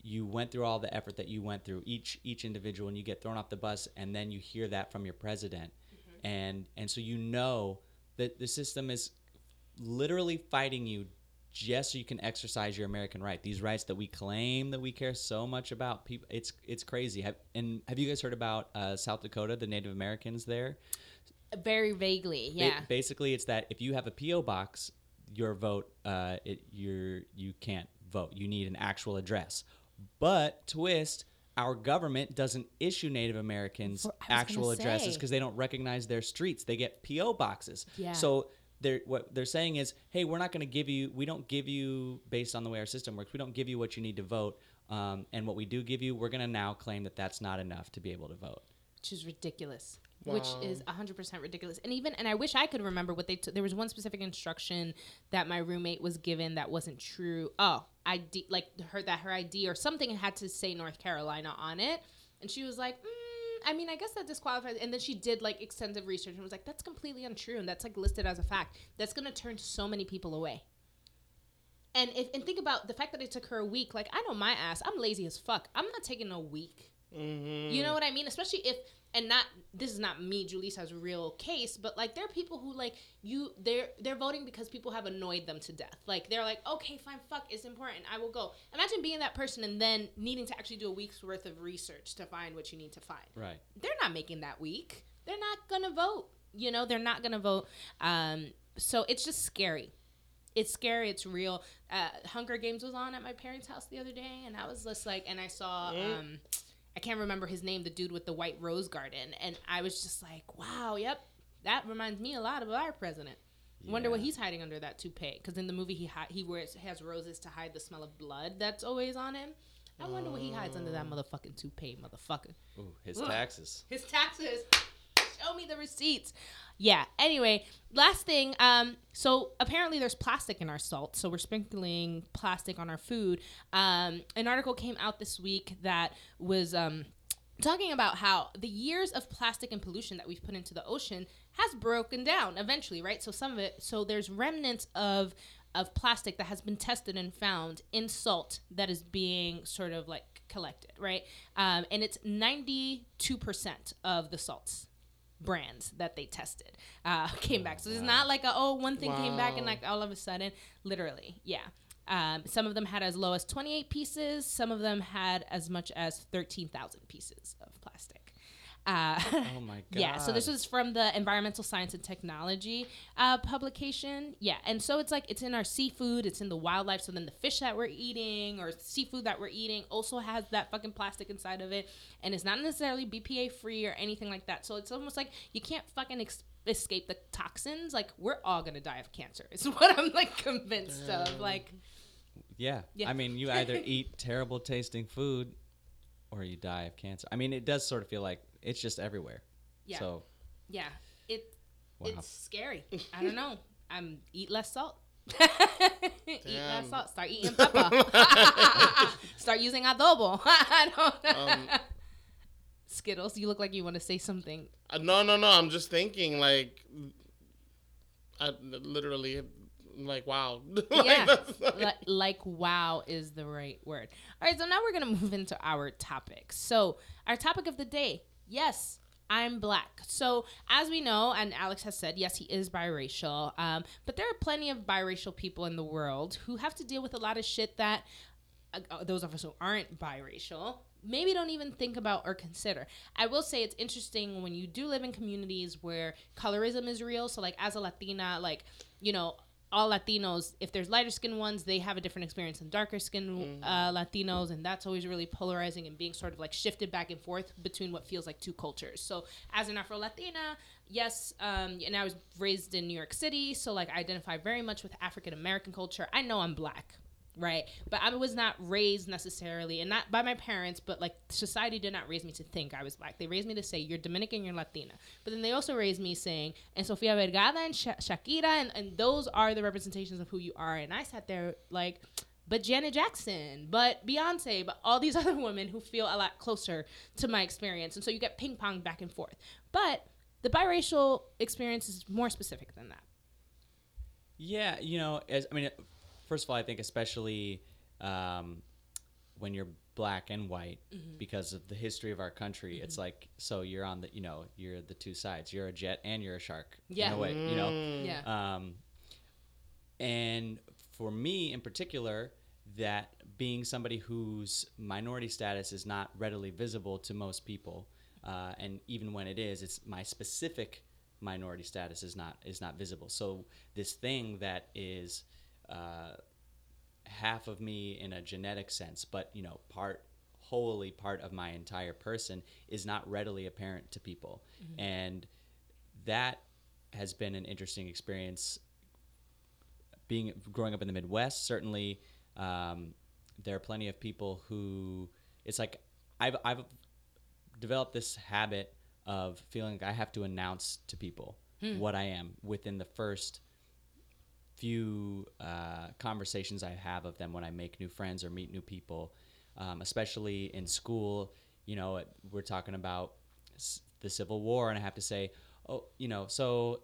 you went through all the effort that you went through each each individual and you get thrown off the bus and then you hear that from your president and and so you know that the system is literally fighting you just so you can exercise your American right. These rights that we claim that we care so much about. People, it's it's crazy. Have, and have you guys heard about uh, South Dakota, the Native Americans there? Very vaguely, Ba- yeah. basically, it's that if you have a PO box, your vote, uh, it you're you can't vote. You need an actual address. But twist, our government doesn't issue Native Americans For- actual addresses because they don't recognize their streets. They get PO boxes. Yeah. So they're what they're saying is, hey, we're not going to give you. We don't give you based on the way our system works. We don't give you what you need to vote. Um, and what we do give you, we're going to now claim that that's not enough to be able to vote. which is ridiculous. Which Wow. is 100% ridiculous. And even, and I wish I could remember what they, there was one specific instruction that my roommate was given that wasn't true. Oh, ID, like her, that her ID or something had to say North Carolina on it. And she was like, mm, I mean, I guess that disqualifies. And then she did like extensive research and was like, that's completely untrue. And that's like listed as a fact. That's going to turn so many people away. And if, and think about the fact that it took her a week. Like, I know my ass. I'm lazy as fuck. I'm not taking a week. Mm-hmm. You know what I mean? Especially if and not this is not me, Julissa's real case, but like there are people who like you they're they're voting because people have annoyed them to death. Like they're like, okay, fine, fuck, it's important, I will go. Imagine being that person and then needing to actually do a week's worth of research to find what you need to find. Right. They're not making that week. They're not gonna vote. You know, they're not gonna vote. Um, so it's just scary. It's scary. It's real. Uh, Hunger Games was on at my parents' house the other day, and I was just like, and I saw. Um, I can't remember his name, the dude with the white rose garden, and I was just like, wow, yep, that reminds me a lot of our president. Wonder what he's hiding under that toupee. Because in the movie, he hi- he wears has roses to hide the smell of blood that's always on him. I wonder what he hides under that oh. motherfucking toupee, motherfucker. Ooh, his Ugh. taxes. His taxes. Show me the receipts. Yeah. Anyway, last thing. Um. So apparently there's plastic in our salt. So we're sprinkling plastic on our food. Um. An article came out this week that was um talking about how the years of plastic and pollution that we've put into the ocean has broken down eventually, right? So some of it. So there's remnants of of plastic that has been tested and found in salt that is being sort of like collected, right? Um, and it's 92% of the salts brands that they tested uh, [LAUGHS] came back. So it's not like a, oh, one thing came back and like all of a sudden, literally, yeah. Um, some of them had as low as 28 pieces. Some of them had as much as 13,000 pieces of. Uh, Oh my god. [LAUGHS] yeah, so this is from the Environmental Science and Technology uh, publication. Yeah, and so it's like it's in our seafood, it's in the wildlife. So then the fish that we're eating or seafood that we're eating also has that fucking plastic inside of it, and it's not necessarily BPA free or anything like that. So it's almost like you can't fucking ex- escape the toxins. Like we're all gonna die of cancer. Is [LAUGHS] what I'm like convinced of. Like Yeah. Yeah. I mean, you either [LAUGHS] eat terrible tasting food or you die of cancer. I mean, it does sort of feel like it's just everywhere. Yeah. So, yeah, it Wow. it's scary. I don't know. I'm eat less salt. [LAUGHS] eat less salt. Start eating pepper. [LAUGHS] Start using adobo. [LAUGHS] I don't Um, Skittles, you look like you want to say something. Uh, no, no, no. I'm just thinking like, I literally, like, wow. Like, Yeah. like- Li- like wow is the right word. All right, so now we're going to move into our topic. So, our topic of the day yes, I'm black. So, as we know, and Alex has said, yes, he is biracial. Um, but there are plenty of biracial people in the world who have to deal with a lot of shit that uh, those of us who aren't biracial maybe don't even think about or consider. I will say it's interesting when you do live in communities where colorism is real. So, like, as a Latina, like, you know, all Latinos, if there's lighter skinned ones, they have a different experience than darker skinned uh, Latinos. And that's always really polarizing and being sort of like shifted back and forth between what feels like two cultures. So, as an Afro Latina, yes, um, and I was raised in New York City. So, like, I identify very much with African American culture. I know I'm black right but i was not raised necessarily and not by my parents but like society did not raise me to think i was black they raised me to say you're dominican you're latina but then they also raised me saying and sofia vergara and Sha- shakira and, and those are the representations of who you are and i sat there like but Janet Jackson, but Beyonce, but all these [LAUGHS] other women who feel a lot closer to my experience. And so you get ping pong back and forth. But the biracial experience is more specific than that. yeah, you know, as I mean, first of all, I think especially um, when you're black and white, Mm-hmm. because of the history of our country, it's like so you're on the you know you're the two sides. You're a jet and you're a shark. Yeah. In a way, you know. Mm. Yeah. Um, and for me in particular, that being somebody whose minority status is not readily visible to most people, uh, and even when it is, it's my specific minority status is not is not visible. So this thing that is uh, half of me in a genetic sense, but you know, part wholly part of my entire person is not readily apparent to people, and that has been an interesting experience being growing up in the Midwest, certainly um, there are plenty of people who it's like I've I've developed this habit of feeling like I have to announce to people what I am within the first few uh, conversations I have of them when I make new friends or meet new people, um, especially in school. You know, it- we're talking about s- the Civil War, and I have to say, oh, you know, so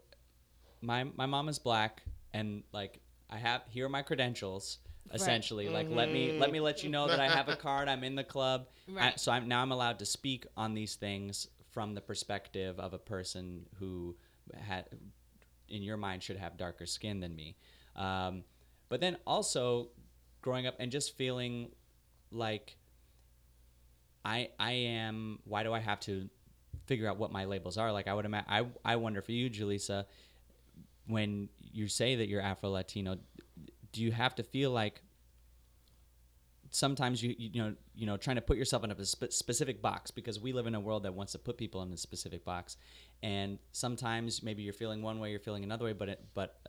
my my mom is black, and like I have here are my credentials. Essentially, like let me let me let you know that I have a [LAUGHS] card. I'm in the club, I- so I'm now I'm allowed to speak on these things from the perspective of a person who had in your mind should have darker skin than me. Um, but then also growing up and just feeling like I I am why do I have to figure out what my labels are? Like I would imagine I I wonder for you, Julissa, when you say that you're Afro Latino, do you have to feel like sometimes you you know you know trying to put yourself in a spe- specific box because we live in a world that wants to put people in a specific box, and sometimes maybe you're feeling one way, you're feeling another way, but it, but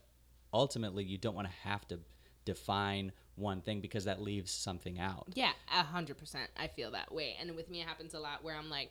ultimately you don't want to have to define one thing because that leaves something out. Yeah, a hundred percent. I feel that way, and with me, it happens a lot where I'm like,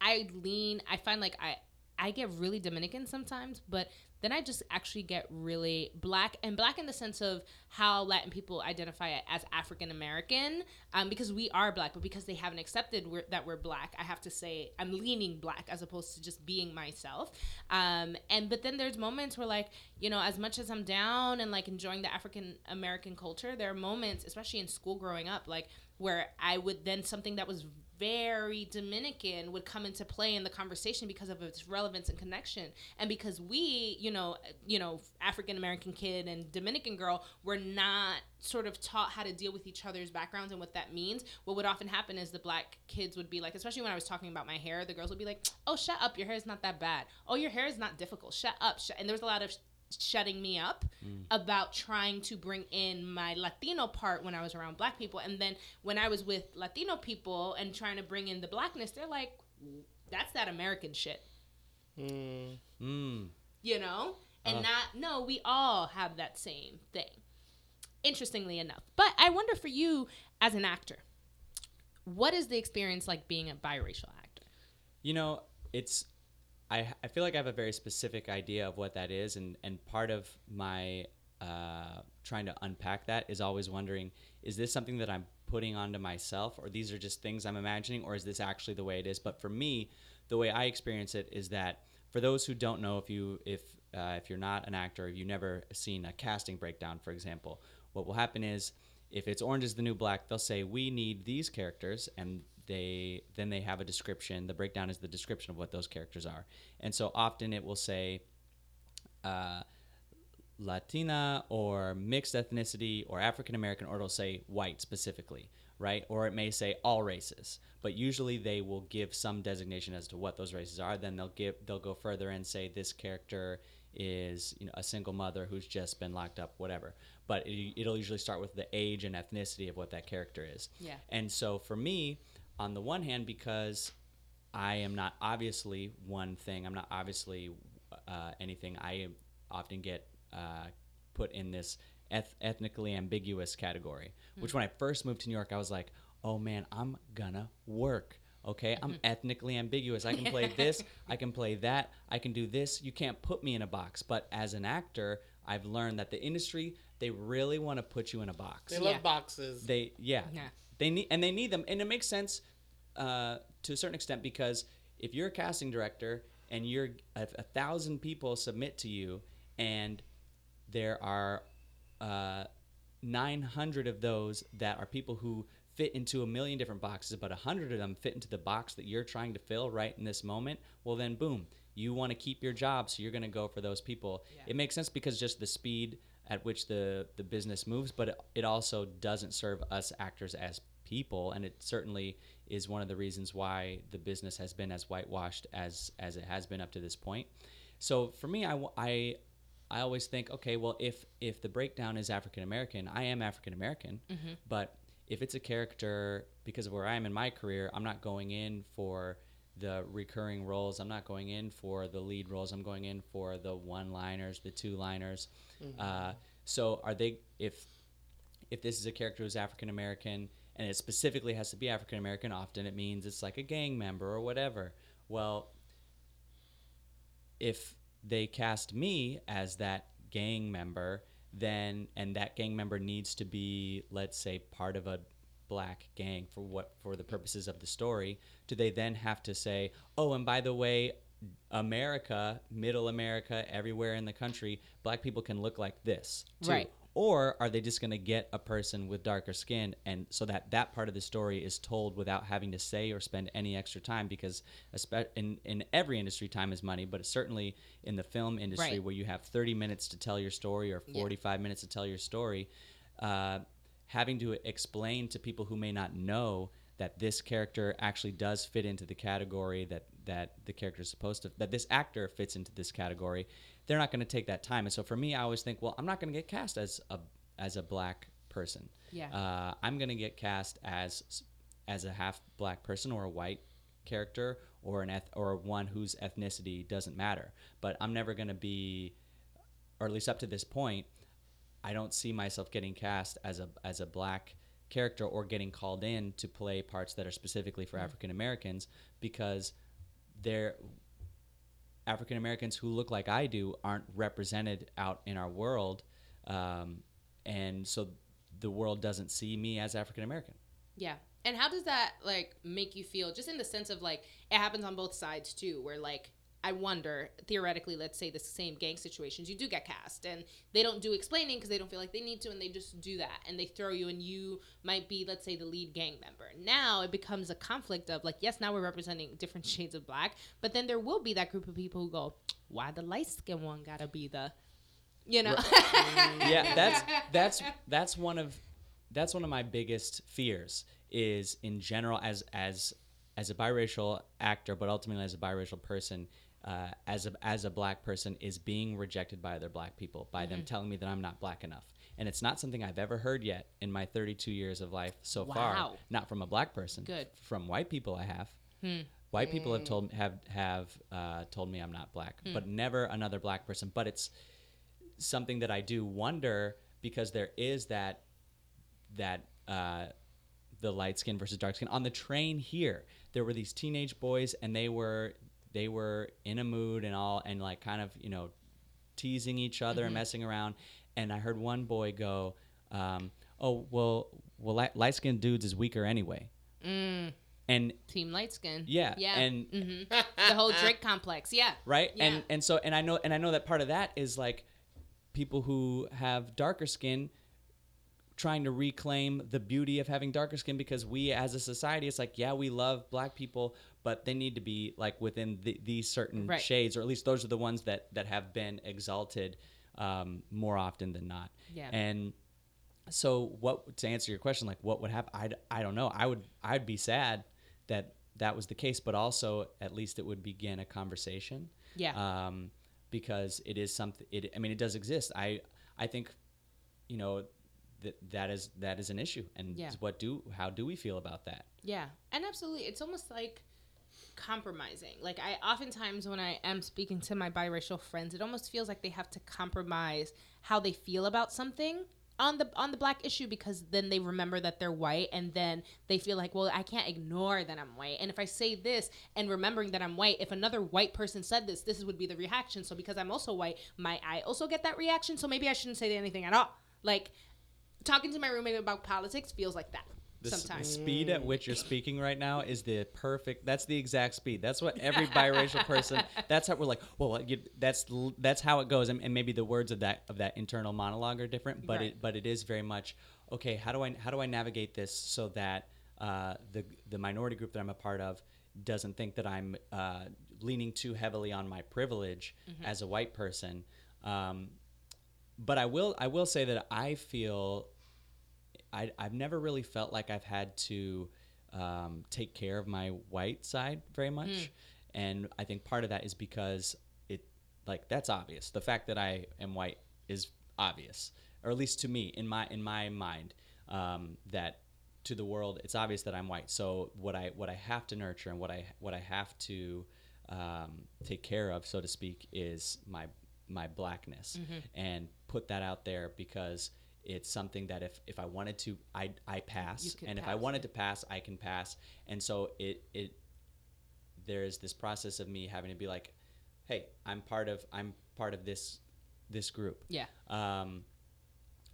I lean. I find like I I get really Dominican sometimes, but then I just actually get really black and black in the sense of how Latin people identify as African American, um, because we are black, but because they haven't accepted we're, that we're black, I have to say I'm leaning black as opposed to just being myself. Um, and but then there's moments where like you know as much as I'm down and like enjoying the African American culture, there are moments, especially in school growing up, like where I would then something that was very Dominican would come into play in the conversation because of its relevance and connection, and because we, you know, you know, African American kid and Dominican girl were not sort of taught how to deal with each other's backgrounds and what that means. What would often happen is the black kids would be like, especially when I was talking about my hair, the girls would be like, "Oh, shut up, your hair is not that bad. Oh, your hair is not difficult. Shut up." Shut. And there was a lot of shutting me up mm. about trying to bring in my Latino part when I was around black people. And then when I was with Latino people and trying to bring in the blackness, they're like, that's that American shit. Mm. Mm. You know? And uh. not, no, we all have that same thing. Interestingly enough. But I wonder for you as an actor, what is the experience like being a biracial actor? You know, it's I, I feel like I have a very specific idea of what that is, and, and part of my uh, trying to unpack that is always wondering is this something that I'm putting onto myself, or these are just things I'm imagining, or is this actually the way it is? But for me, the way I experience it is that for those who don't know, if you if uh, if you're not an actor, if you've never seen a casting breakdown, for example, what will happen is if it's Orange is the New Black, they'll say we need these characters, and they then they have a description. The breakdown is the description of what those characters are, and so often it will say. Uh, Latina or mixed ethnicity or African American, or it'll say white specifically, right? Or it may say all races, but usually they will give some designation as to what those races are. Then they'll give they'll go further and say this character is you know a single mother who's just been locked up, whatever. But it, will usually start with the age and ethnicity of what that character is. Yeah. And so for me, on the one hand because I am not obviously one thing. I'm not obviously uh, anything. I often get uh, put in this eth- ethnically ambiguous category. Mm-hmm. Which when I first moved to New York, I was like, "Oh man, I'm gonna work." Okay, I'm mm-hmm. ethnically ambiguous. I can play this, I can play that, I can do this. You can't put me in a box. But as an actor, I've learned that the industry they really want to put you in a box. They love boxes. They yeah. yeah. They need and they need them, and it makes sense uh, to a certain extent because if you're a casting director and you're a, a thousand people submit to you, and there are uh, 900 of those that are people who fit into a million different boxes, but 100 of them fit into the box that you're trying to fill right in this moment, well, then boom, you want to keep your job, so you're going to go for those people. Yeah. It makes sense because just the speed at which the, the business moves, but it, it also doesn't serve us actors as people, and it certainly is one of the reasons why the business has been as whitewashed as as it has been up to this point. So for me, I, I, I always think, okay, well, if if the breakdown is African American, I am African American, mm-hmm. but if it's a character because of where I am in my career, I'm not going in for the recurring roles. I'm not going in for the lead roles. I'm going in for the one-liners, the two-liners. Mm-hmm. Uh, so are they if if this is a character who's African American and it specifically has to be African American, often it means it's like a gang member or whatever. Well, if they cast me as that gang member, then and that gang member needs to be, let's say, part of a black gang for what for the purposes of the story, do they then have to say, "Oh, and by the way, America, middle America, everywhere in the country, black people can look like this too. Right or are they just going to get a person with darker skin and so that that part of the story is told without having to say or spend any extra time because in, in every industry time is money but certainly in the film industry right. where you have 30 minutes to tell your story or 45 yeah. minutes to tell your story uh, having to explain to people who may not know that this character actually does fit into the category that that the character is supposed to that this actor fits into this category they're not going to take that time and so for me i always think well i'm not going to get cast as a as a black person. Yeah. Uh, I'm gonna get cast as as a half black person or a white character or an eth- or one whose ethnicity doesn't matter. But I'm never gonna be, or at least up to this point, I don't see myself getting cast as a as a black character or getting called in to play parts that are specifically for African Americans because they're African Americans who look like I do aren't represented out in our world, um, and so the world doesn't see me as African American. Yeah. And how does that like make you feel just in the sense of like it happens on both sides too where like I wonder theoretically let's say the same gang situations you do get cast and they don't do explaining because they don't feel like they need to and they just do that and they throw you and you might be let's say the lead gang member. Now it becomes a conflict of like yes now we're representing different [LAUGHS] shades of black but then there will be that group of people who go why the light skin one got to be the you know [LAUGHS] yeah, that's that's that's one of that's one of my biggest fears is in general as as as a biracial actor, but ultimately as a biracial person, uh, as a as a black person, is being rejected by other black people by them telling me that I'm not black enough, and it's not something I've ever heard yet in my 32 years of life so far. Not from a black person. Good. From white people, I have. White people have told have have uh, told me I'm not black, but never another black person. But it's something that I do wonder because there is that that uh, the light skin versus dark skin on the train here. There were these teenage boys, and they were they were in a mood and all, and like kind of you know teasing each other and messing around. And I heard one boy go, um, "Oh well, well light, light skinned dudes is weaker anyway." And team light skin yeah, yeah. and hmm the whole Drake complex yeah. Right? Yeah. and and so and i know and i know that part of that is like people who have darker skin trying to reclaim the beauty of having darker skin because we as a society it's like yeah we love black people but they need to be like within the, these certain Right. shades or at least those are the ones that that have been exalted um, more often than not Yeah. and so what to answer your question like what would happen I, I don't know i would i'd be sad that that was the case but also at least it would begin a conversation Yeah. um, because it is something it i mean it does exist i i think you know that that is that is an issue and Yeah. what do how do we feel about that Yeah, and absolutely, it's almost like compromising. Like I oftentimes when I am speaking to my biracial friends, it almost feels like they have to compromise how they feel about something on the on the black issue because then they remember that they're white and then they feel like, well, I can't ignore that I'm white. And if I say this and remembering that I'm white, if another white person said this, this would be the reaction. So because I'm also white, might I also get that reaction? So maybe I shouldn't say anything at all. Like talking to my roommate about politics feels like that the, sometimes. the speed at which you're speaking right now is the perfect that's the exact speed. That's what every [LAUGHS] biracial person that's how we're like well you, that's that's how it goes. And, and maybe the words of that of that internal monologue are different but Right. it but it is very much okay how do i how do i navigate this so that uh, the the minority group that i'm a part of doesn't think that i'm uh, leaning too heavily on my privilege as a white person? Um, but I will I will say that I feel I, I've never really felt like I've had to um, take care of my white side very much, and I think part of that is because it like that's obvious. The fact that I am white is obvious, or at least to me in my in my mind um, that to the world it's obvious that I'm white. So what I what I have to nurture and what I what I have to um, take care of, so to speak, is my my blackness and put that out there because it's something that if, if I wanted to I I pass and if I wanted it. to pass I can pass and so it it there's this process of me having to be like hey I'm part of I'm part of this this group Yeah. um,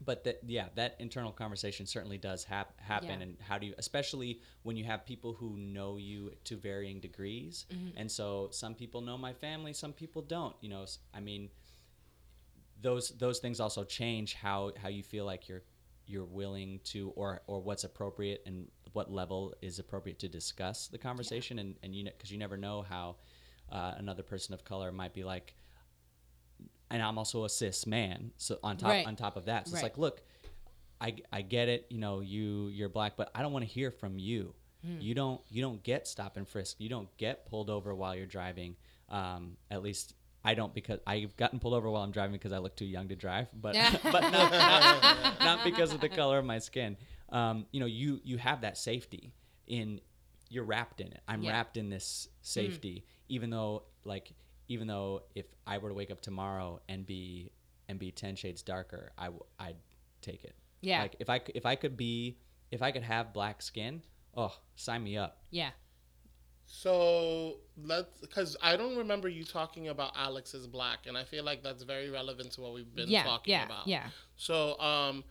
but that yeah, that internal conversation certainly does hap- happen. Yeah. And how do you, especially when you have people who know you to varying degrees, Mm-hmm. and so some people know my family, some people don't. You know, I mean, those those things also change how how you feel like you're you're willing to or or what's appropriate and what level is appropriate to discuss the conversation and and you know because you never know how uh, another person of color might be like and I'm also a cis man so on top Right. on top of that so Right. it's like look I, I get it you know you you're black but I don't want to hear from you Hmm. you don't you don't get stop and frisk you don't get pulled over while you're driving um, at least I don't because I've gotten pulled over while I'm driving because I look too young to drive, but [LAUGHS] but not, not, [LAUGHS] not because of the color of my skin. Um, you know, you you have that safety in you're wrapped in it. I'm Yeah. wrapped in this safety, even though like even though if I were to wake up tomorrow and be and be ten shades darker, I w- I'd take it. Yeah. Like if I if I could be if I could have black skin, oh, sign me up. Yeah. So let's, because I don't remember you talking about Alex is black, and I feel like that's very relevant to what we've been Yeah. talking Yeah. about. Yeah. So, um,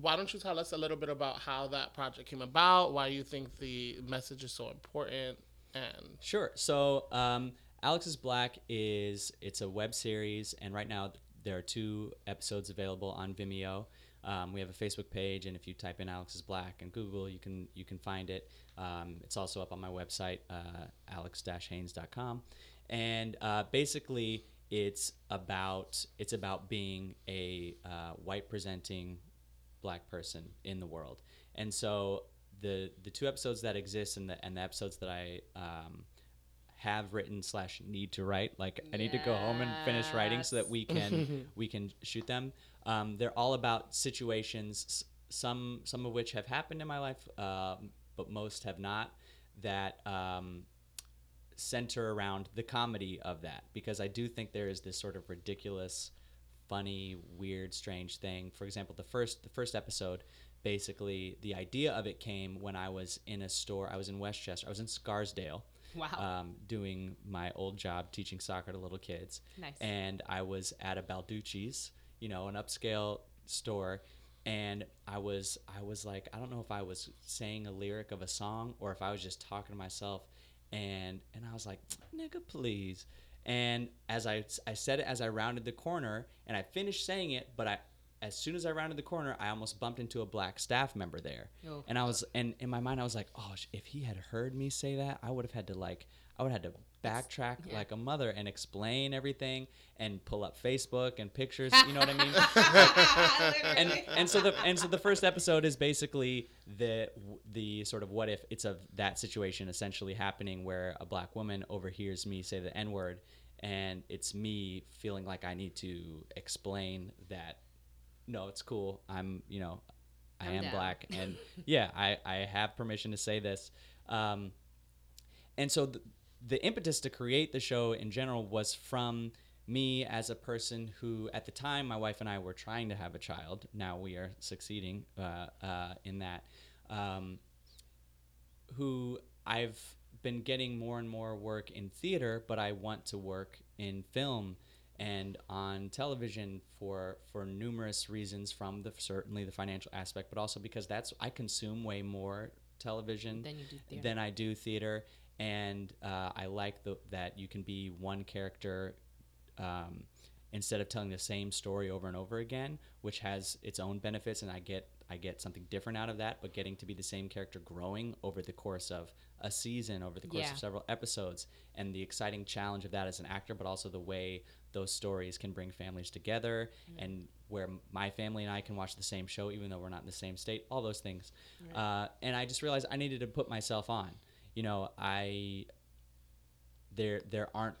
why don't you tell us a little bit about how that project came about? Why you think the message is so important? And Sure. So, um, Alex is Black is it's a web series, and right now there are two episodes available on Vimeo. Um, we have a Facebook page, and if you type in Alex is Black in Google, you can you can find it. Um, it's also up on my website, uh, alex-haynes.com, and uh, basically it's about it's about being a uh, white presenting black person in the world. And so the the two episodes that exist and the and the episodes that I um, have written slash need to write, like I need to go home and finish writing so that we can [LAUGHS] we can shoot them. Um, they're all about situations, some some of which have happened in my life, um, but most have not. That um, center around the comedy of that because I do think there is this sort of ridiculous, funny, weird, strange thing. For example, the first the first episode, basically the idea of it came when I was in a store. I was in Westchester. I was in Scarsdale. Wow. Um, doing my old job teaching soccer to little kids. Nice. And I was at a Balducci's, you know, an upscale store, and I was I was like I don't know if I was saying a lyric of a song or if I was just talking to myself, and and I was like nigga please, and as I I said it as I rounded the corner and I finished saying it, but I as soon as I rounded the corner, I almost bumped into a black staff member there, Oh. and I was and in my mind I was like, oh, if he had heard me say that, I would have had to like I would have had to backtrack Yeah. like a mother and explain everything and pull up Facebook and pictures. You know what I mean? [LAUGHS] and and so the and so the first episode is basically the the sort of what if it's of that situation essentially happening where a black woman overhears me say the n word and it's me feeling like I need to explain that no it's cool I'm you know I I'm am down. black and [LAUGHS] yeah I I have permission to say this um and so the, the impetus to create the show in general was from me as a person who at the time my wife and i were trying to have a child. Now we are succeeding uh, uh, in that um, who i've been getting more and more work in theater but i want to work in film and on television for for numerous reasons from the certainly the financial aspect but also because that's i consume way more television Than you do than I do theater, and uh, I like the, that you can be one character um, instead of telling the same story over and over again, which has its own benefits, and I get I get something different out of that. But getting to be the same character growing over the course of a season, over the course Yeah. of several episodes, and the exciting challenge of that as an actor, but also the way those stories can bring families together, and where my family and I can watch the same show even though we're not in the same state. All those things, uh, and I just realized I needed to put myself on. You know, I there there aren't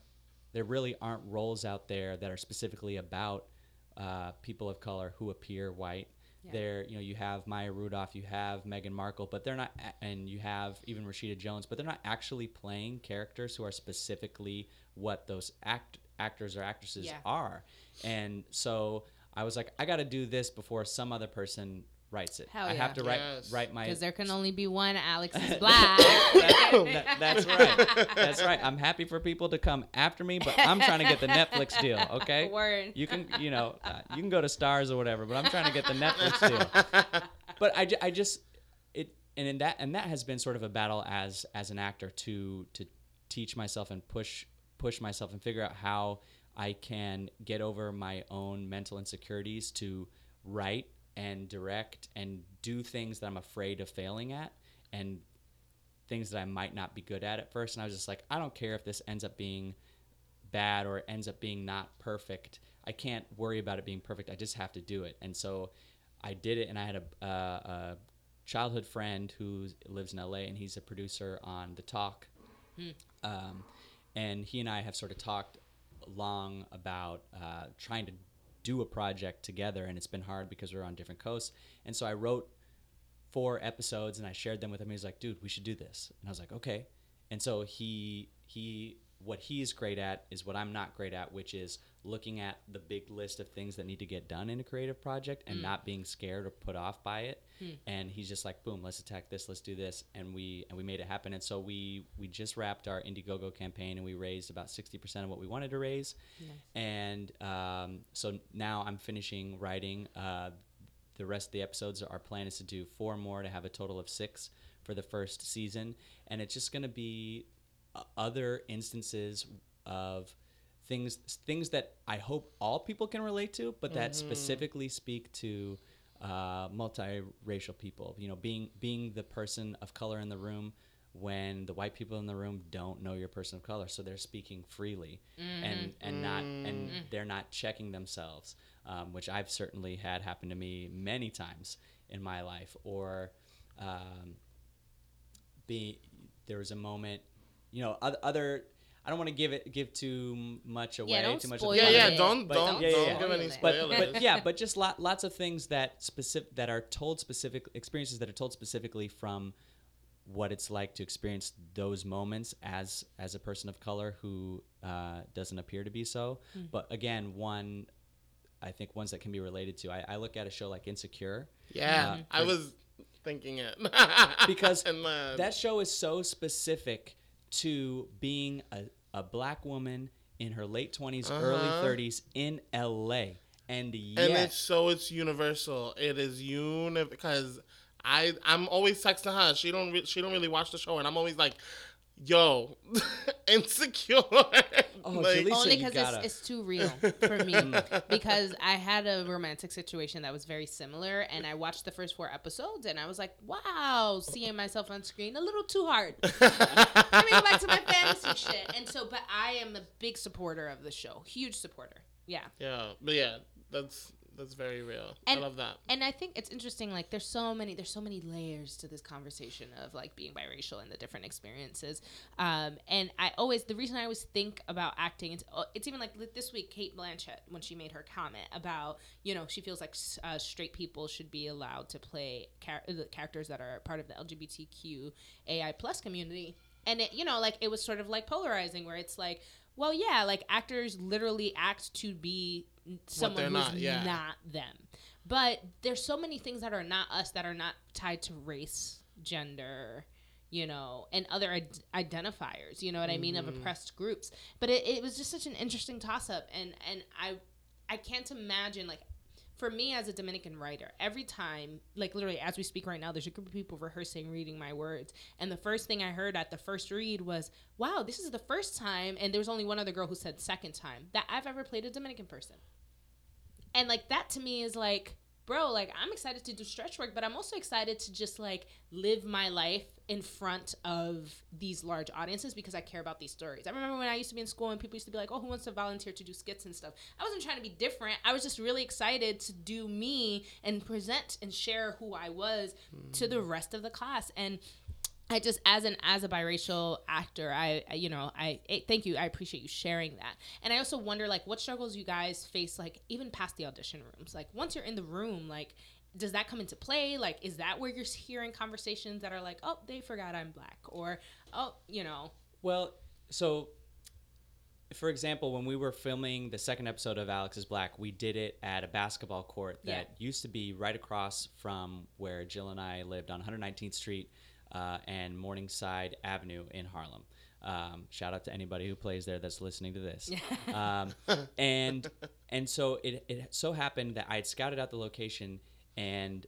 there really aren't roles out there that are specifically about uh, people of color who appear white. Yeah. There, you know, you have Maya Rudolph, you have Meghan Markle, but they're not, and you have even Rashida Jones, but they're not actually playing characters who are specifically what those act actors or actresses Yeah. are. And so I was like, I got to do this before some other person writes it. Hell I yeah. have to write Yes. write my Because there can only be one Alex is [LAUGHS] black. that, that's right. That's right. I'm happy for people to come after me, but I'm trying to get the Netflix deal. [LAUGHS] Okay. Word. You can, you know, uh, you can go to Starz or whatever, but I'm trying to get the Netflix [LAUGHS] deal. But I, I just it and in that and that has been sort of a battle as as an actor to to teach myself and push push myself and figure out how I can get over my own mental insecurities to write and direct and do things that I'm afraid of failing at and things that I might not be good at at first. And I was just like, I don't care if this ends up being bad or it ends up being not perfect. I can't worry about it being perfect. I just have to do it. And so I did it. And I had a, uh, a childhood friend who lives in LA and he's a producer on The Talk. Um, and he and I have sort of talked long about uh, trying to do a project together, and it's been hard because we're on different coasts. And so I wrote four episodes and I shared them with him. He's like, "Dude, we should do this," and I was like, "Okay." And so he he what he's great at is what I'm not great at, which is looking at the big list of things that need to get done in a creative project and mm. not being scared or put off by it. And he's just like, boom, let's attack this, let's do this, and we and we made it happen. And so we we just wrapped our Indiegogo campaign and we raised about sixty percent of what we wanted to raise. And um, so now I'm finishing writing. Uh, the rest of the episodes, our plan is to do four more to have a total of six for the first season, and it's just going to be uh, other instances of things things that I hope all people can relate to, but that specifically speak to uh, multiracial people. You know, being being the person of color in the room when the white people in the room don't know you're person of color, so they're speaking freely and and not and they're not checking themselves, um, which I've certainly had happen to me many times in my life, or um, be there was a moment, you know, other, other I don't want to give it give too much away, don't too much. spoil of the Yeah, yeah. Don't But- don't yeah, yeah, don't give any Spoiler but, but yeah, but [LAUGHS] just lot, lots of things that specific that are told specific experiences that are told specifically from what it's like to experience those moments as as a person of color who uh, doesn't appear to be so. But again, one I think ones that can be related to. I, I look at a show like Insecure yeah, Uh, I was thinking it because [LAUGHS] and then, that show is so specific to being a, a black woman in her late 20s, early Uh-huh. 30s in LA. And and it's so it's universal. It is uni because I I'm always texting her. She don't re- she don't really watch the show, and I'm always like, "Yo, [LAUGHS] insecure." Oh, like, Julissa, Only because gotta- it's, it's too real [LAUGHS] for me. because I had a romantic situation that was very similar, and I watched the first four episodes, and I was like, "Wow, seeing myself on screen a little too hard." [LAUGHS] Let me go back to my fantasy shit. And so, but I am a big supporter of the show, huge supporter. Yeah. yeah, but yeah, that's that's very real. And- I love that. and I think it's interesting. Like, there's so many, there's so many layers to this conversation of like being biracial and the different experiences. Um, and I always, the reason I always think about acting, it's, uh, it's even like this week, Cate Blanchett when she made her comment about, you know, she feels like uh, straight people should be allowed to play char- the characters that are part of the LGBTQ AI plus community. And it, you know, like it was sort of like polarizing, where it's like, well, yeah, like actors literally act to be someone who's not, yeah. not them. But there's so many things that are not us that are not tied to race, gender, you know, and other Id- identifiers. You know what I mean of mm-hmm. oppressed groups. But it, it was just such an interesting toss up, and and I I can't imagine like. For me as a Dominican writer, every time, like literally as we speak right now, there's a group of people rehearsing reading my words. And the first thing I heard at the first read was, wow, this is the first time, and there was only one other girl who said second time, that I've ever played a Dominican person. And like that to me is like, bro, like I'm excited to do stretch work, but I'm also excited to just like live my life in front of these large audiences because I care about these stories. I remember when I used to be in school and people used to be like, "Oh, who wants to volunteer to do skits and stuff?" I wasn't trying to be different. I was just really excited to do me and present and share who I was to the rest of the class and I just as an as a biracial actor, I, I you know I, I thank you. I appreciate you sharing that. And I also wonder like what struggles you guys face like even past the audition rooms. Like once you're in the room, like does that come into play? Like is that where you're hearing conversations that are like, "Oh, they forgot I'm black," or "Oh, you know." Well, so for example, when we were filming the second episode of Alex is Black, we did it at a basketball court that used to be right across from where Jill and I lived on 119th Street uh, and Morningside Avenue in Harlem. Um, shout out to anybody who plays there that's listening to this. um, [LAUGHS] and and so it, it so happened that I had scouted out the location and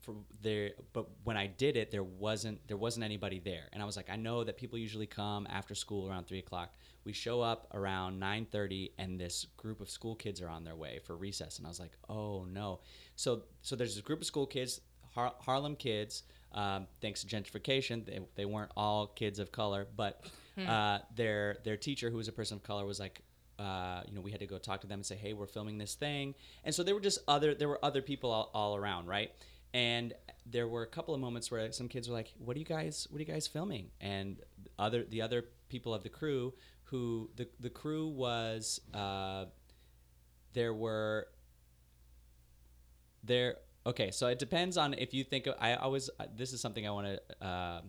for there but when I did it there wasn't there wasn't anybody there. And I was like I know that people usually come after school around three o'clock. We show up around 9.30 and this group of school kids are on their way for recess. And I was like oh no. So so there's this group of school kids Har- Harlem kids um, thanks to gentrification they, they weren't all kids of color but uh, their their teacher who was a person of color was like uh, you know, we had to go talk to them and say, "Hey, we're filming this thing," and so there were just other there were other people all, all around, right? And there were a couple of moments where some kids were like, "What are you guys? What are you guys filming?" And other the other people of the crew who the the crew was. Uh, there were there. Okay, so it depends on if you think of. I always uh, this is something I want to uh,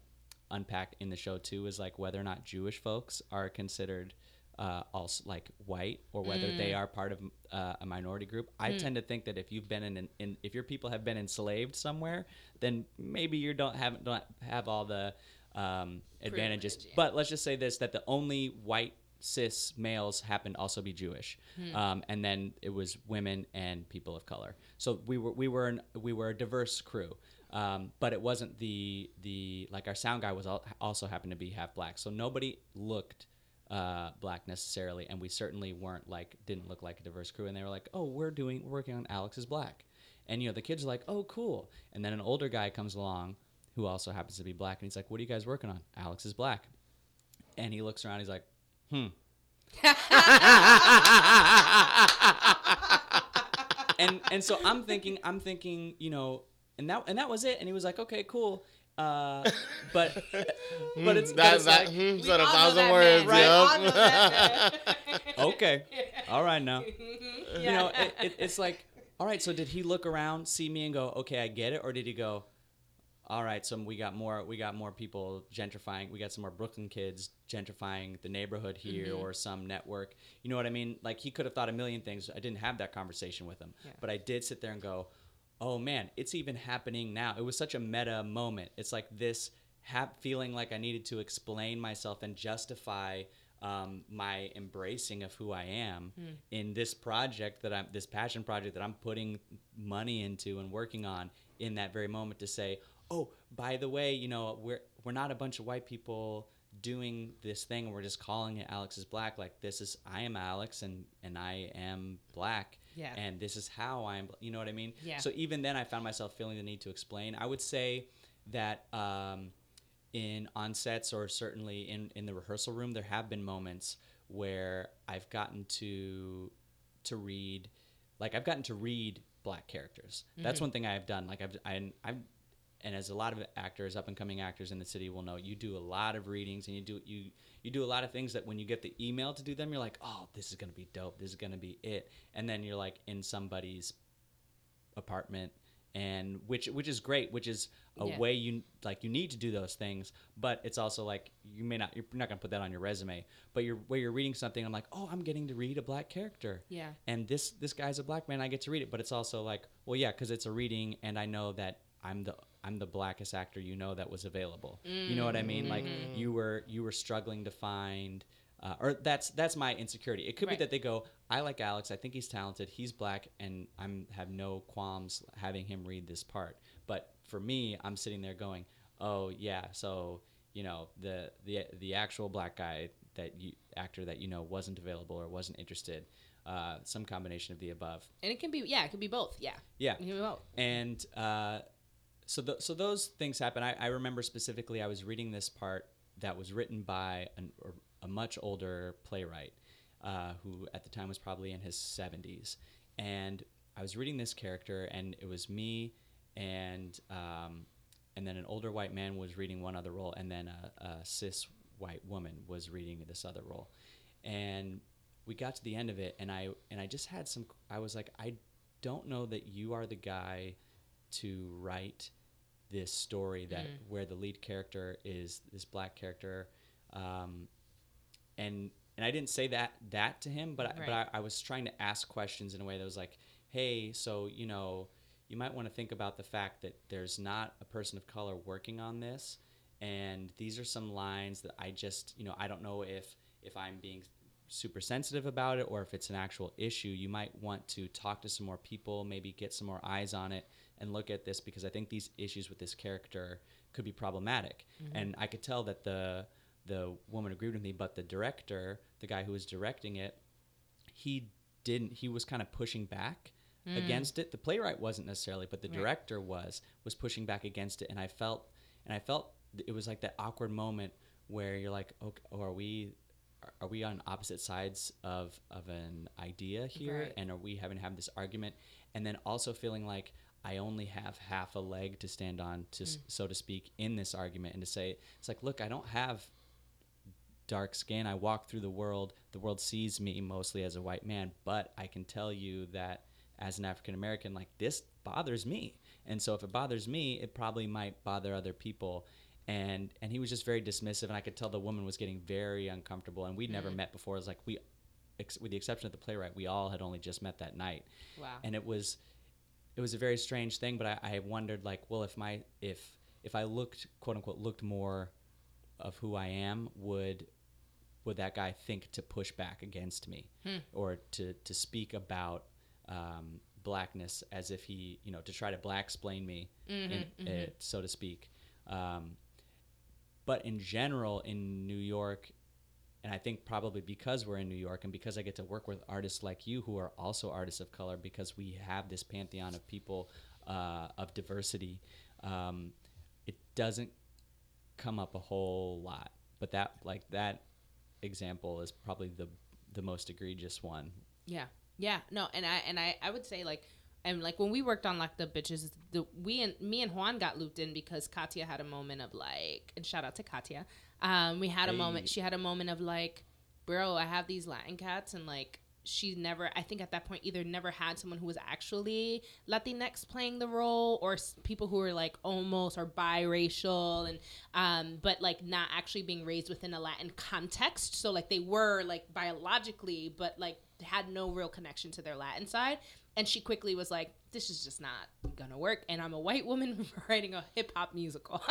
unpack in the show too is like whether or not Jewish folks are considered uh, also like white or whether they are part of uh, a minority group. I tend to think that if you've been in, an, in if your people have been enslaved somewhere, then maybe you don't have don't have all the um, advantages. Privilege, yeah. But let's just say this: that the only white cis males happened to also be Jewish, um, and then it was women and people of color. So we were we were an, we were a diverse crew, um, but it wasn't the the like our sound guy was al- also happened to be half black. So nobody looked uh, black necessarily, and we certainly weren't like didn't look like a diverse crew. And they were like, "Oh, we're doing we're working on Alex is black," and you know the kids are like, "Oh, cool." And then an older guy comes along who also happens to be black, and he's like, "What are you guys working on?" Alex is black, and he looks around. He's like, "Hmm." and and so I'm thinking, I'm thinking, you know, and that and that was it. And he was like, "Okay, cool." Uh, but but it's, but that, it's that like, hmm, We said a thousand that words. man, right? yup. All know that man. [LAUGHS] okay, all right now. Yeah. [LAUGHS] you know, it, it, it's like, all right. So did he look around, see me, and go, okay, I get it, or did he go, all right, so we got more, we got more people gentrifying, we got some more Brooklyn kids gentrifying the neighborhood here, Mm-hmm. or some network. You know what I mean? Like he could have thought a million things. I didn't have that conversation with him, Yeah. but I did sit there and go, oh man, it's even happening now. It was such a meta moment. It's like this hap- feeling like I needed to explain myself and justify um, my embracing of who I am in this project that I'm this passion project that I'm putting money into and working on in that very moment to say, oh, by the way, you know, we're we're not a bunch of white people doing this thing. We're just calling it Alex is black. Like this is I am Alex and and I am black. Yeah. And this is how I'm. You know what I mean? Yeah. So even then, I found myself feeling the need to explain. I would say that um, in on sets or certainly in in the rehearsal room, there have been moments where I've gotten to to read, like I've gotten to read black characters. That's one thing I've done. Like I've I, I've and as a lot of actors, up and coming actors in the city will know, you do a lot of readings and you do you you do a lot of things that when you get the email to do them, you're like, oh, this is gonna be dope. This is gonna be it. And then you're like in somebody's apartment and which which is great which is a Yeah. way you like you need to do those things but it's also like you may not you're not going to put that on your resume but you're where you're reading something i'm like oh i'm getting to read a black character Yeah. and this this guy's a black man i get to read it but it's also like well yeah because it's a reading and i know that i'm the i'm the blackest actor you know that was available you know what i mean like Mm-hmm. you were you were struggling to find uh, or that's that's my insecurity it could Right. be that they go i like alex i think he's talented he's black and i'm have no qualms having him read this part but for me i'm sitting there going oh yeah so you know the the the actual black guy that you actor that you know wasn't available or wasn't interested uh, some combination of the above And it can be, yeah, it could be both. Yeah. yeah It can be both. and uh, so th- so those things happen. I, I remember specifically I was reading this part that was written by an, a much older playwright uh, who at the time was probably in his 70s, and I was reading this character, and it was me and um, and then an older white man was reading one other role, and then a, a cis white woman was reading this other role, and we got to the end of it, and I and I just had some. I was like, I don't know that you are the guy to write this story that where the lead character is this black character, um, and and I didn't say that that to him, but I, but I, I was trying to ask questions in a way that was like, hey, so you know, you might want to think about the fact that there's not a person of color working on this, and these are some lines that I just you know I don't know if if I'm being super sensitive about it or if it's an actual issue. You might want to talk to some more people maybe get some more eyes on it and look at this because i think these issues with this character could be problematic. Mm-hmm. And i could tell that the the woman agreed with me but the director the guy who was directing it he didn't he was kind of pushing back mm. against it. The playwright wasn't necessarily but the Right. director was was pushing back against it. And i felt and i felt it was like that awkward moment where you're like okay oh, are we are we on opposite sides of of an idea here? Right. and are we having to have this argument? And then also feeling like i only have half a leg to stand on to s mm. so to speak in this argument and to say it's like look i don't have dark skin. I walk through the world. The world sees me mostly as a white man, but I can tell you that as an African American, like this bothers me. And so if it bothers me, it probably might bother other people. And and he was just very dismissive, and I could tell the woman was getting very uncomfortable. And we'd never mm. met before. It was like we, ex- with the exception of the playwright, we all had only just met that night Wow. and it was it was a very strange thing but I, I wondered like well if my if if i looked quote unquote looked more of who i am would would that guy think to push back against me? Or to to speak about um, blackness as if he you know to try to black explain me in, uh, so to speak. Um, but in general in new york and I think probably because we're in New York and because I get to work with artists like you who are also artists of color, because we have this pantheon of people uh, of diversity, um, it doesn't come up a whole lot. But that, like that example, is probably the the most egregious one. Yeah. Yeah. No, and I and I I would say like and like when we worked on like the bitches, the we and me and Juan got looped in because Katya had a moment of like and shout out to Katya. Um, we had a Hey. moment. She had a moment of like, bro, I have these Latin cats and like she never i think at that point either never had someone who was actually latinx playing the role or s- people who were like almost or biracial and um but like not actually being raised within a latin context so like they were like biologically but like had no real connection to their latin side and she quickly was like this is just not gonna work. And i'm a white woman [LAUGHS] writing a hip-hop musical. [LAUGHS]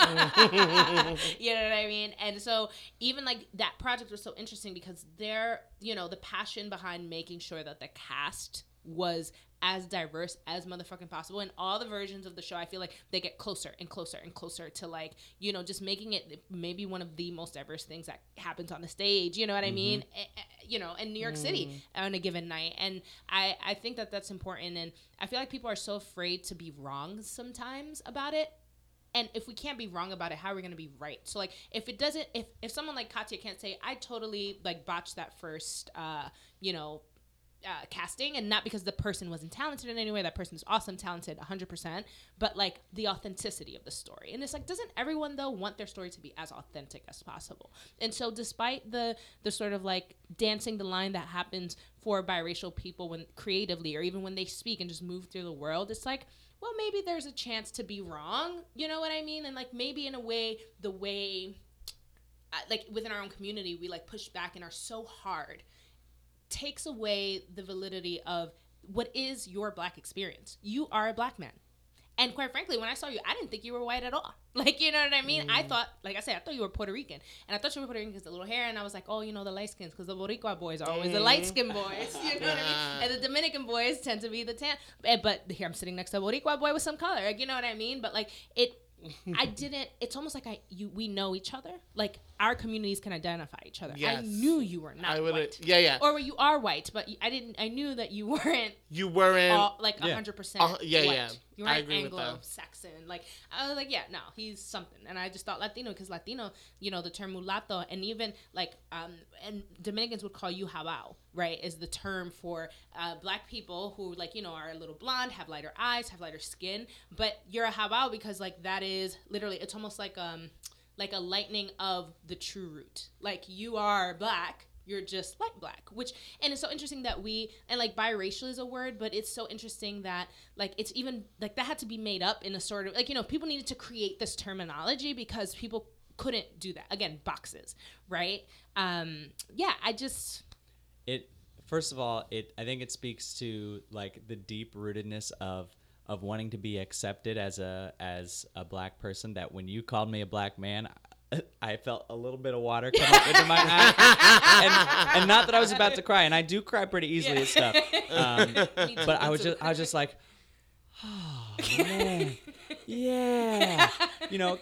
You know what i mean? And so even like that project was so interesting because they're, you know the passion behind making sure that the cast was as diverse as motherfucking possible. And all the versions of the show i feel like they get closer and closer and closer to like you know just making it maybe one of the most diverse things that happens on the stage you know what i mean? Eh, eh, you know in new york city on a given night. And i i think that that's important. And i feel like people are so afraid to be wrong sometimes about it. And if we can't be wrong about it how are we going to be right? So like if it doesn't if if someone like katya can't say i totally like botched that first uh you know uh, casting and not because the person wasn't talented in any way. That person is awesome talented 100% but like the authenticity of the story. And it's like doesn't everyone though want their story to be as authentic as possible? And so despite the the sort of like dancing the line that happens for biracial people when creatively or even when they speak and just move through the world it's like well maybe there's a chance to be wrong you know what i mean? And like maybe in a way the way uh, like within our own community we like push back and are so hard takes away the validity of what is your black experience. You are a black man. And quite frankly, when I saw you, I didn't think you were white at all. [LAUGHS] Like, you know what I mean? I thought, like I said, I thought you were Puerto Rican. And I thought you were Puerto Rican because the little hair. And I was like, oh, you know, the light skins, because the Boricua boys are always the light skinned boys. [LAUGHS] You know what I mean? And the Dominican boys tend to be the tan. eh, But here I'm sitting next to a Boricua boy with some color. Like, you know what I mean? But like, it, I didn't. It's almost like I you we know each other. Like our communities can identify each other. I knew you were not I would. white, Yeah, yeah. or you are white, but I didn't. I knew that you [LAUGHS] weren't you weren't. all, like Yeah. hundred percent. Uh, yeah, white. yeah. You I weren't agree. Anglo-Saxon. Like I was like, yeah, no, he's something. And I just thought Latino because Latino, you know, the term mulatto, and even like um, and Dominicans would call you jabao, right? Is the term for uh, black people who like you know are a little blonde, have lighter eyes, have lighter skin, but you're a jabao because like that is literally it's almost like um like a lightening of the true root. Like you are black, you're just like black. Which and it's so interesting that we and like biracial is a word, but it's so interesting that like it's even like that had to be made up in a sort of like you know people needed to create this terminology because people couldn't do that. Again boxes right? Um yeah i just it first of all it i think it speaks to like the deep rootedness of of wanting to be accepted as a as a black person that when you called me a black man [LAUGHS] I felt a little bit of water come up into my eye, [LAUGHS] and, and not that I was about to cry, and I do cry pretty easily at stuff. [LAUGHS] Um, but I was just I was just like, oh man, yeah, you know.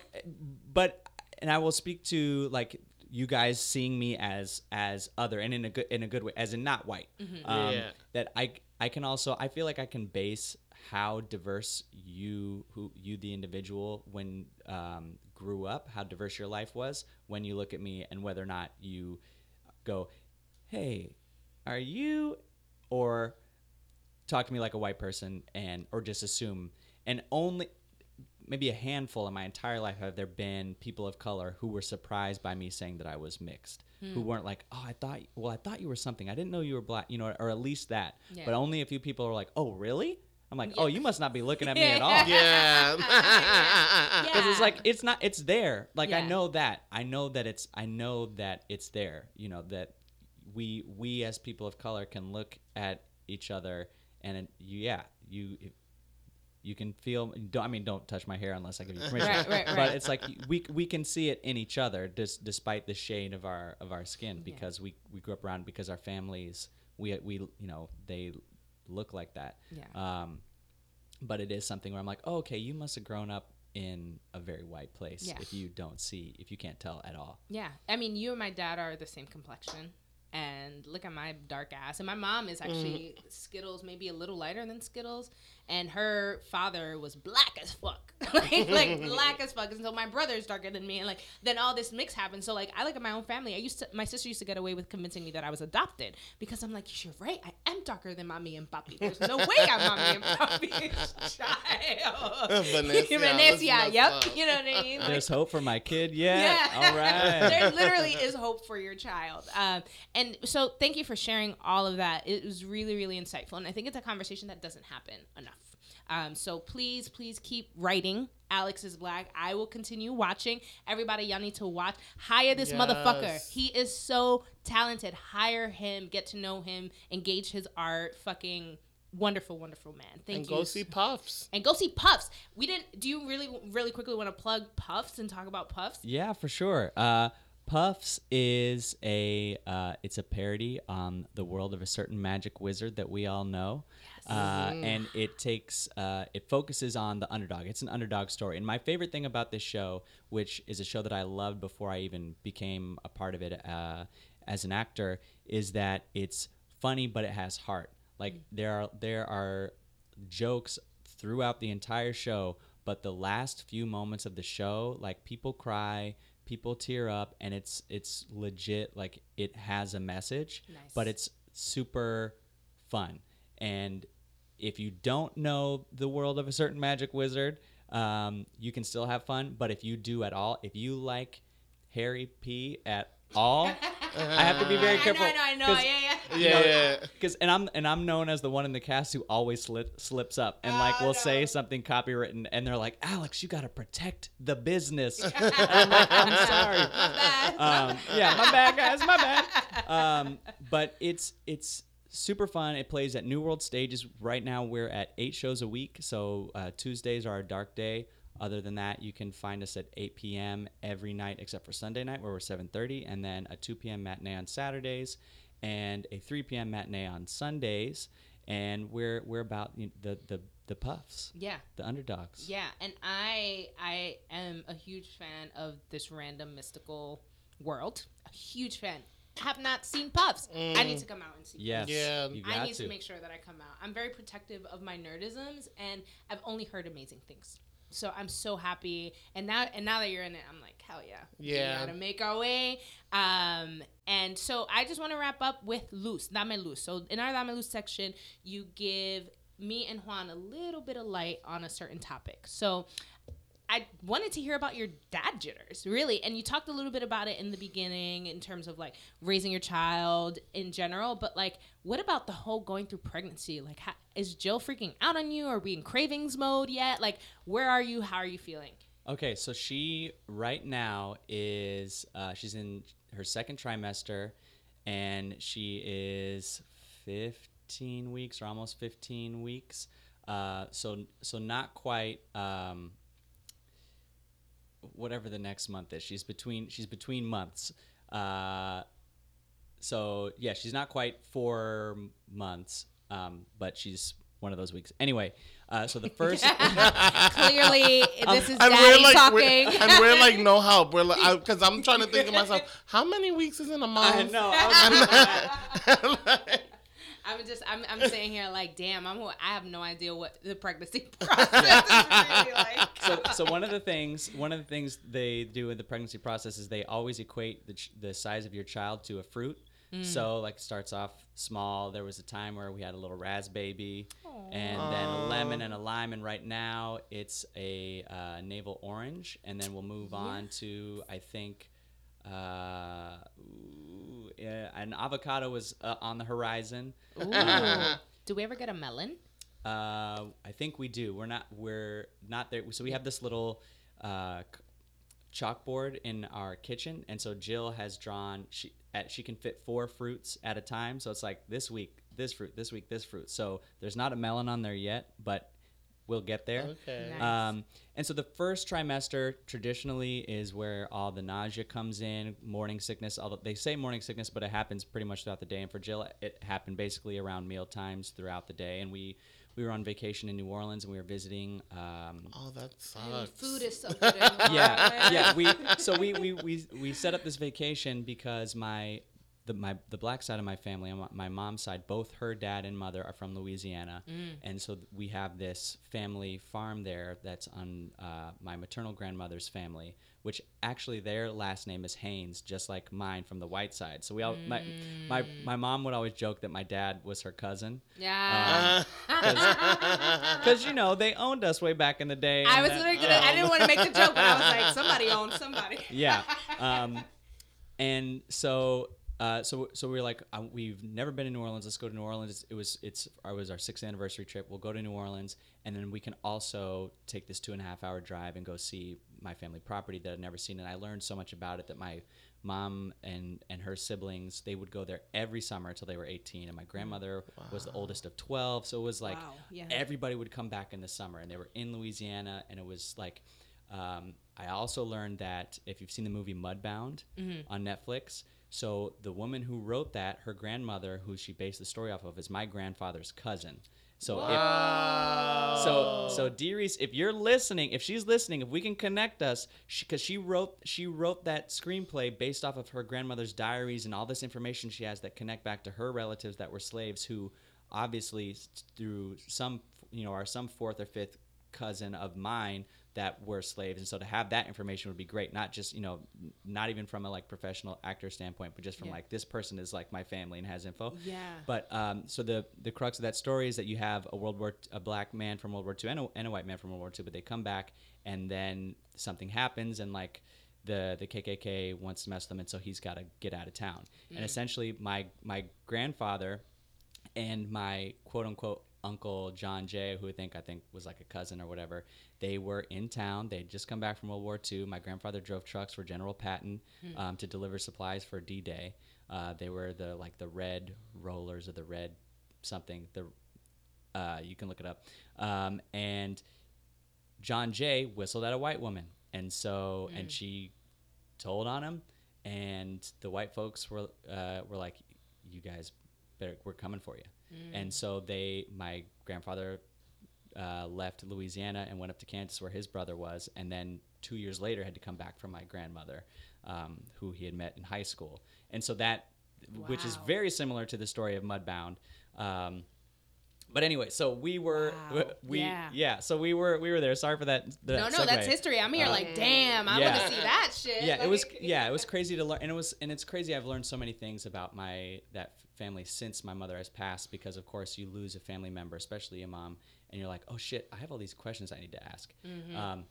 But and I will speak to like you guys seeing me as as other and in a good in a good way, as in not white. Um, Yeah. That I I can also I feel like I can base how diverse you who you the individual when um, grew up, how diverse your life was when you look at me, and whether or not you go, hey, are you or talk to me like a white person and or just assume and only maybe a handful in my entire life have there been people of color who were surprised by me saying that I was mixed, who Hmm. weren't like, oh, I thought, well, I thought you were something. I didn't know you were black, you know, or at least that. Yeah. But only a few people are like, oh, really? I'm like, Yeah. oh, you must not be looking at [LAUGHS] me at all. Yeah. [LAUGHS] Because [LAUGHS] it's like it's not it's there. Like I know that. I know that it's I know that it's there. You know that we we as people of color can look at each other and it, yeah you you can feel. Don't, I mean, don't touch my hair unless I give you [LAUGHS] permission. Right, right, But it's like we we can see it in each other, dis, despite the shade of our of our skin, because we we grew up around because our families we we you know they look like that. Yeah. Um, but it is something where I'm like, oh, okay, you must have grown up in a very white place Yeah. if you don't see if you can't tell at all. Yeah, I mean, you and my dad are the same complexion, and look at my dark ass. And my mom is actually Skittles, maybe a little lighter than Skittles, and her father was black as fuck, [LAUGHS] like, like black as fuck. And so my brother's darker than me, and like then all this mix happened. So like I look at my own family. I used to, my sister used to get away with convincing me that I was adopted because I'm like, you're right, I am darker than mommy and papi. There's no way I'm mommy and papi's [LAUGHS] child. [LAUGHS] Vanessa, Vanessa, yep. up. You know what I mean? Like, There's hope for my kid. Yeah. All right. there literally is hope for your child. Um, and so thank you for sharing all of that. It was really, really insightful. And I think it's a conversation that doesn't happen enough. Um, so please, please keep writing. Alex is black. I will continue watching. Everybody, y'all need to watch. Hire this motherfucker. He is so talented. Hire him. Get to know him. Engage his art. Fucking wonderful, wonderful man. Thank and you. And go see Puffs. and go see Puffs. We didn't. Do you really, really quickly want to plug Puffs and talk about Puffs? Yeah, for sure. Uh, Puffs is a uh, it's a parody on the world of a certain magic wizard that we all know, uh, and it takes uh, it focuses on the underdog. It's an underdog story, and my favorite thing about this show, which is a show that I loved before I even became a part of it uh, as an actor, is that it's funny but it has heart. Like there are there are jokes throughout the entire show, but the last few moments of the show, like people cry, people tear up, and it's it's legit. Like it has a message, Nice. but it's super fun. And if you don't know the world of a certain magic wizard, um, you can still have fun. But if you do at all, if you like Harry P at all, I have to be very [LAUGHS] careful. I know, I know, I 'cause- know. [LAUGHS] Yeah, yeah. Yeah, [LAUGHS] yeah. because and I'm and I'm known as the one in the cast who always slip, slips up and like Oh, will say no. something copywritten and they're like, Alex, you gotta protect the business. I'm, like, I'm sorry. Um, yeah, my bad, guys, my bad. Um, but it's it's super fun. It plays at New World Stages. Right now, we're at eight shows a week. So uh, Tuesdays are our dark day. Other than that, you can find us at 8 p.m. every night except for Sunday night, where we're 7:30, and then a 2 p.m. matinee on Saturdays, and a 3 p.m. matinee on Sundays. And we're we're about you know, the the the puffs, Yeah. the underdogs. Yeah, and I I am a huge fan of this random mystical world. A huge fan. Have not seen Puffs. I need to come out and see. Yes. Yeah. You I need to. to. make sure that I come out. I'm very protective of my nerdisms, and I've only heard amazing things. So I'm so happy, and now and now that you're in it, I'm like, hell yeah, Yeah. we gotta make our way. Um, and so I just want to wrap up with loose, Dame Luz. So in our Dame Luz section, you give me and Juan a little bit of light on a certain topic. So I wanted to hear about your dad jitters, really. And you talked a little bit about it in the beginning in terms of like raising your child in general. But like, what about the whole going through pregnancy? Like, how, is Jill freaking out on you? Are we in cravings mode yet? Like, where are you? How are you feeling? Okay, so she right now is uh, she's in her second trimester, and she is fifteen weeks or almost fifteen weeks. Uh, so so not quite um, whatever the next month is. She's between she's between months. Uh, so yeah, she's not quite four months, um, but she's one of those weeks. Anyway, uh, so the first. [LAUGHS] Clearly, [LAUGHS] this is And daddy we're like, talking. we're, and we're like, no [LAUGHS] help. We're like, because I'm trying to think of myself, how many weeks is in a month? I know. I was- I'm just, I'm, I'm sitting here like, damn, I'm, I have no idea what the pregnancy [LAUGHS] process is really like. so, so one of the things one of the things they do in the pregnancy process is they always equate the, ch- the size of your child to a fruit So like it starts off small. There was a time where we had a little raspberry, and then a lemon and a lime, and right now it's a uh, navel orange, and then we'll move on to I think. Uh, ooh, yeah, an avocado was uh, on the horizon. Ooh. Do we ever get a melon? Uh, I think we do. We're not. We're not there. So we have this little uh, chalkboard in our kitchen, and so Jill has drawn. She at, she can fit four fruits at a time. So it's like this week this fruit, this week this fruit. So there's not a melon on there yet, but we'll get there. Okay. Nice. Um, and so the first trimester traditionally is where all the nausea comes in, morning sickness. Although they say morning sickness, but it happens pretty much throughout the day. And for Jill, it happened basically around meal times throughout the day. And we we were on vacation in New Orleans and we were visiting. Um, Oh, that Hey, sucks. food is so [LAUGHS] good. yeah, yeah. We so we, we we we set up this vacation because my the my the black side of my family, my, mom's side, both her dad and mother are from Louisiana, and so we have this family farm there that's on uh, my maternal grandmother's family, which actually their last name is Haynes, just like mine from the white side. So we all my my my mom would always joke that my dad was her cousin. Yeah. [LAUGHS] Because you know they owned us way back in the day. I was that- literally gonna. I didn't want to make the joke, but I was like, somebody owns somebody. yeah. Um, and so, uh, so, so we were like, uh, we've never been to New Orleans. Let's go to New Orleans. It was, it's, it was our sixth anniversary trip. We'll go to New Orleans, and then we can also take this two and a half hour drive and go see my family property that I've never seen. And I learned so much about it that my mom and and her siblings they would go there every summer until they were 18 and my grandmother was the oldest of 12 so it was like Wow, yeah. everybody would come back in the summer and they were in louisiana and it was like um, i also learned that if you've seen the movie mudbound Mm-hmm. on netflix so the woman who wrote that her grandmother who she based the story off of is my grandfather's cousin. So if so so Dearies, if you're listening, if she's listening, if we can connect us, because she, wrote she wrote that screenplay based off of her grandmother's diaries and all this information she has that connect back to her relatives that were slaves who obviously through some you know are some fourth or fifth cousin of mine that were slaves and so to have that information would be great not just you know not even from a like professional actor standpoint but just from Yeah. like this person is like my family and has info Yeah. but um, so the the crux of that story is that you have a World War a black man from World War II and a, and a white man from World War II, but they come back and then something happens and like the the KKK wants to mess with them, and so he's got to get out of town. And essentially, my my grandfather and my quote unquote uncle John Jay, who I think I think was like a cousin or whatever, they were in town. They'd just come back from World War II. My grandfather drove trucks for General Patton um, to deliver supplies for D-Day. Uh, they were the like the red rollers or the red something. The uh, you can look it up. Um, and John Jay whistled at a white woman, and so and she told on him, and the white folks were uh, were like, "You guys, better, we're coming for you." And so they, my grandfather, uh, left Louisiana and went up to Kansas where his brother was, and then two years later had to come back for my grandmother, um, who he had met in high school, and so that, which is very similar to the story of Mudbound. Um, but anyway, so we were Wow. [LAUGHS] we Yeah. yeah. so we were we were there. Sorry for that. that No, no, that's history. I'm here like, damn, I Yeah. want to see that shit. Yeah, it was yeah, it was [LAUGHS] crazy to learn, and it was and it's crazy. I've learned so many things about my that family since my mother has passed because of course you lose a family member, especially a mom, and you're like, oh shit, I have all these questions I need to ask. Um,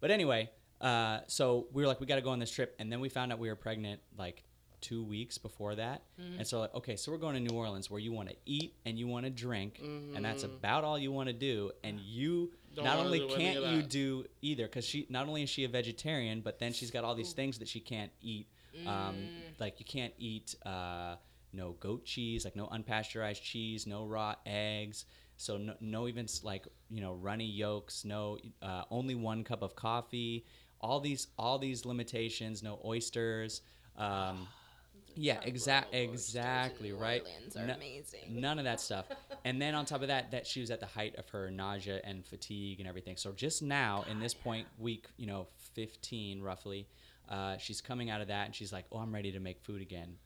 but anyway, uh, so we were like, we got to go on this trip, and then we found out we were pregnant like two weeks before that, and so like, okay, so we're going to New Orleans where you want to eat and you want to drink, and that's about all you want to do, and you Don't not only can't you do either because she not only is she a vegetarian, but then she's got all these things that she can't eat, um, like you can't eat. Uh, no goat cheese, like no unpasteurized cheese, no raw eggs. So no, no even like you know runny yolks, no uh, only one cup of coffee. All these all these limitations, no oysters. Um, [SIGHS] yeah, exact exactly right. Orleans are No- amazing. None of that stuff. [LAUGHS] And then on top of that, that she was at the height of her nausea and fatigue and everything. So just now, in this point, week, you know, 15 roughly, uh, she's coming out of that and she's like, oh, I'm ready to make food again.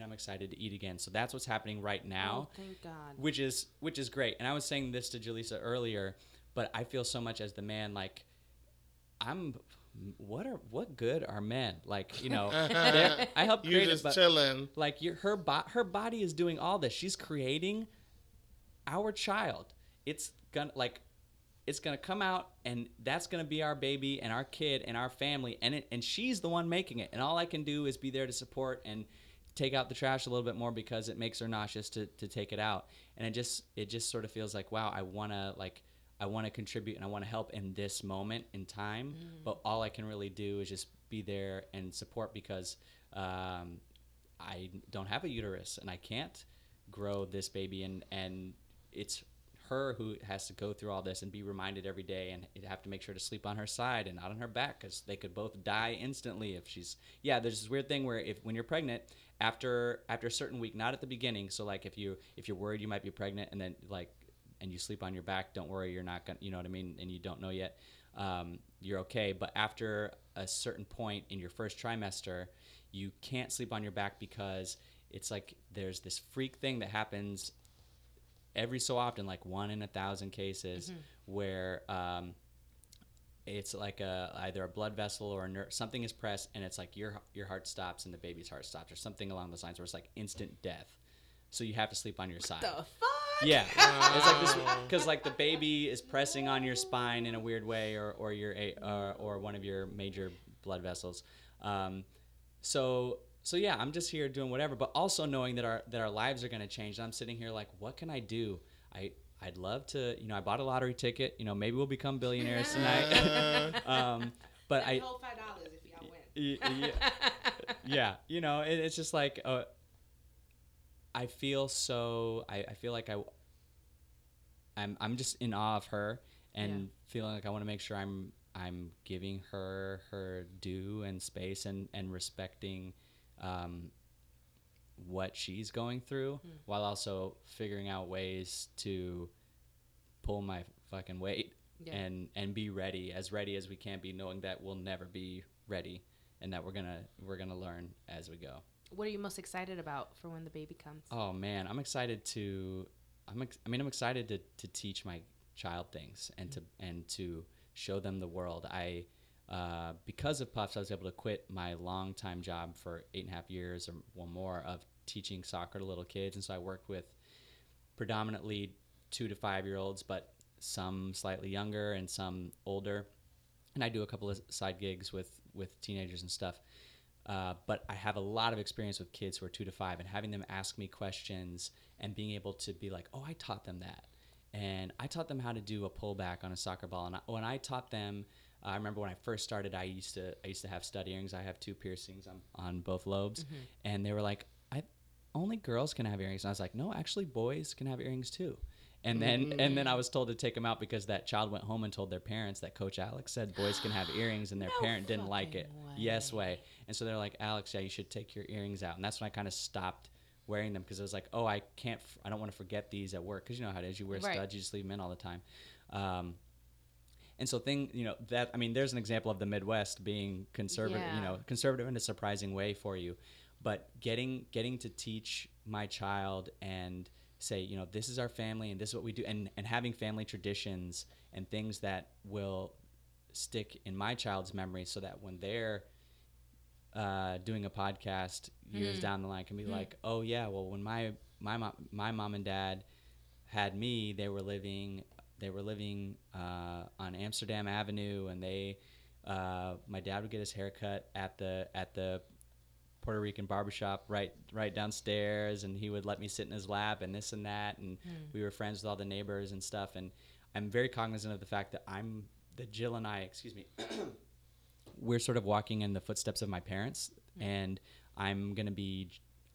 And I'm excited to eat again. So that's what's happening right now Oh, thank God. which is which is great. And I was saying this to Julissa earlier, but I feel so much as the man like I'm what are what good are men? Like, you know, [LAUGHS] I help You create it, just but chilling. like your her bo- her body is doing all this. She's creating our child. It's gonna like it's gonna come out and that's gonna be our baby and our kid and our family and it and she's the one making it and all I can do is be there to support and take out the trash a little bit more because it makes her nauseous to, to take it out. And it just it just sort of feels like wow I want to like I want to contribute and I want to help in this moment in time. But all I can really do is just be there and support because um, I don't have a uterus and I can't grow this baby. And and it's her who has to go through all this and be reminded every day and have to make sure to sleep on her side and not on her back because they could both die instantly if she's yeah there's this weird thing where if when you're pregnant after after a certain week not at the beginning so like if you if you're worried you might be pregnant and then like and you sleep on your back don't worry you're not gonna you know what i mean and you don't know yet um, you're okay but after a certain point in your first trimester you can't sleep on your back because it's like there's this freak thing that happens every so often, like one in a thousand cases, where um, it's like a either a blood vessel or a ner- something is pressed, and it's like your your heart stops and the baby's heart stops, or something along those lines, where it's like instant death. So you have to sleep on your side. The fuck? Yeah, it's like this because like the baby is pressing on your spine in a weird way, or or your a- uh, or one of your major blood vessels. Um, so so yeah, I'm just here doing whatever, but also knowing that our that our lives are going to change. And I'm sitting here like, what can I do? I I'd love to, you know, I bought a lottery ticket. You know, maybe we'll become billionaires [LAUGHS] tonight. um, but I hold five dollars if y'all win. Y- yeah, yeah you know it, it's just like uh, i feel so I, I feel like i i'm i'm just in awe of her and feeling like i want to make sure i'm i'm giving her her due and space and and respecting um what she's going through while also figuring out ways to pull my fucking weight Yeah. and and be ready as ready as we can be knowing that we'll never be ready and that we're gonna we're gonna learn as we go What are you most excited about for when the baby comes? oh man i'm excited to i'm ex- i mean i'm excited to to teach my child things and to and to show them the world i uh, because of puffs i was able to quit my long time job for eight and a half years or one more of teaching soccer to little kids and so i worked with predominantly two to five year olds, but some slightly younger and some older. And I do a couple of side gigs with with teenagers and stuff. Uh, but I have a lot of experience with kids who are two to five and having them ask me questions and being able to be like, oh, I taught them that. And I taught them how to do a pullback on a soccer ball. And I, when I taught them, I remember when I first started, I used to I used to have stud earrings. I have two piercings on, on both lobes, and they were like, "I only girls can have earrings." And I was like, "No, actually, boys can have earrings too." And then and then I was told to take them out because that child went home and told their parents that Coach Alex said boys can have earrings, and their [SIGHS] No parent didn't like it. fucking Yes way. And so they're like, "Alex, yeah, you should take your earrings out." And that's when I kind of stopped wearing them because I was like, "Oh, I can't. F- I don't want to forget these at work because you know how it is. You wear Right. studs, you just leave them in all the time." Um, and so thing you know that i mean there's an example of the midwest being conservative you know conservative in a surprising way for you but getting getting to teach my child and say you know this is our family and this is what we do and and having family traditions and things that will stick in my child's memory so that when they're uh, doing a podcast years Mm. down the line can be like oh yeah well when my my mom my mom and dad had me they were living they were living uh, on Amsterdam Avenue, and they, uh, my dad would get his haircut at the at the Puerto Rican barbershop right right downstairs, and he would let me sit in his lap and this and that, and we were friends with all the neighbors and stuff. And I'm very cognizant of the fact that I'm that Jill and I, excuse me, [COUGHS] we're sort of walking in the footsteps of my parents, and I'm gonna be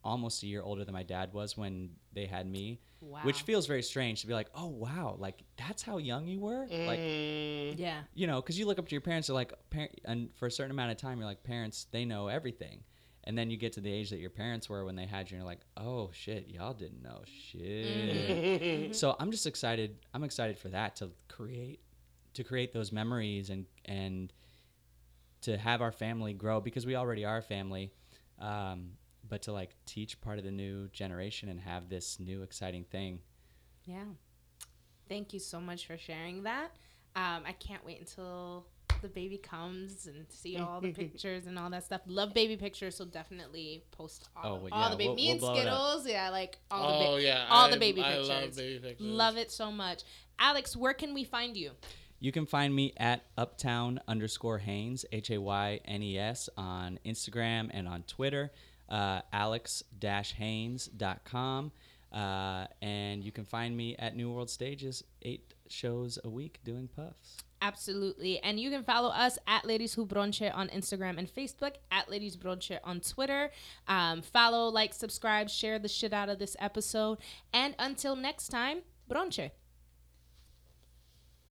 almost a year older than my dad was when they had me Wow. which feels very strange to be like, oh wow, like that's how young you were, like Mm, yeah. you know, because you look up to your parents, they're like, par- and for a certain amount of time, you're like, parents, they know everything, and then you get to the age that your parents were when they had you, and you're like, oh shit, y'all didn't know shit. so I'm just excited. I'm excited for that to create, to create those memories and and to have our family grow because we already are a family. Um, but to like teach part of the new generation and have this new exciting thing Yeah. Thank you so much for sharing that. Um, I can't wait until the baby comes and see all the [LAUGHS] pictures and all that stuff. Love baby pictures, so definitely post all, Oh, all well, yeah, the baby. we'll- Me we'll and blow it up. Skittles, yeah, like all the oh ba- yeah, all I, the baby I pictures. love baby pictures. Love it so much. Alex, where can we find you? You can find me at uptown underscore Haynes, H A Y N E S, on Instagram and on Twitter, uh, alex haynes.com. Uh, and you can find me at New World Stages, eight shows a week doing puffs. Absolutely. And you can follow us at Ladies Who Bronche on Instagram and Facebook, at Ladies Bronche on Twitter. Um, follow, like, subscribe, share the shit out of this episode. And until next time, Bronche.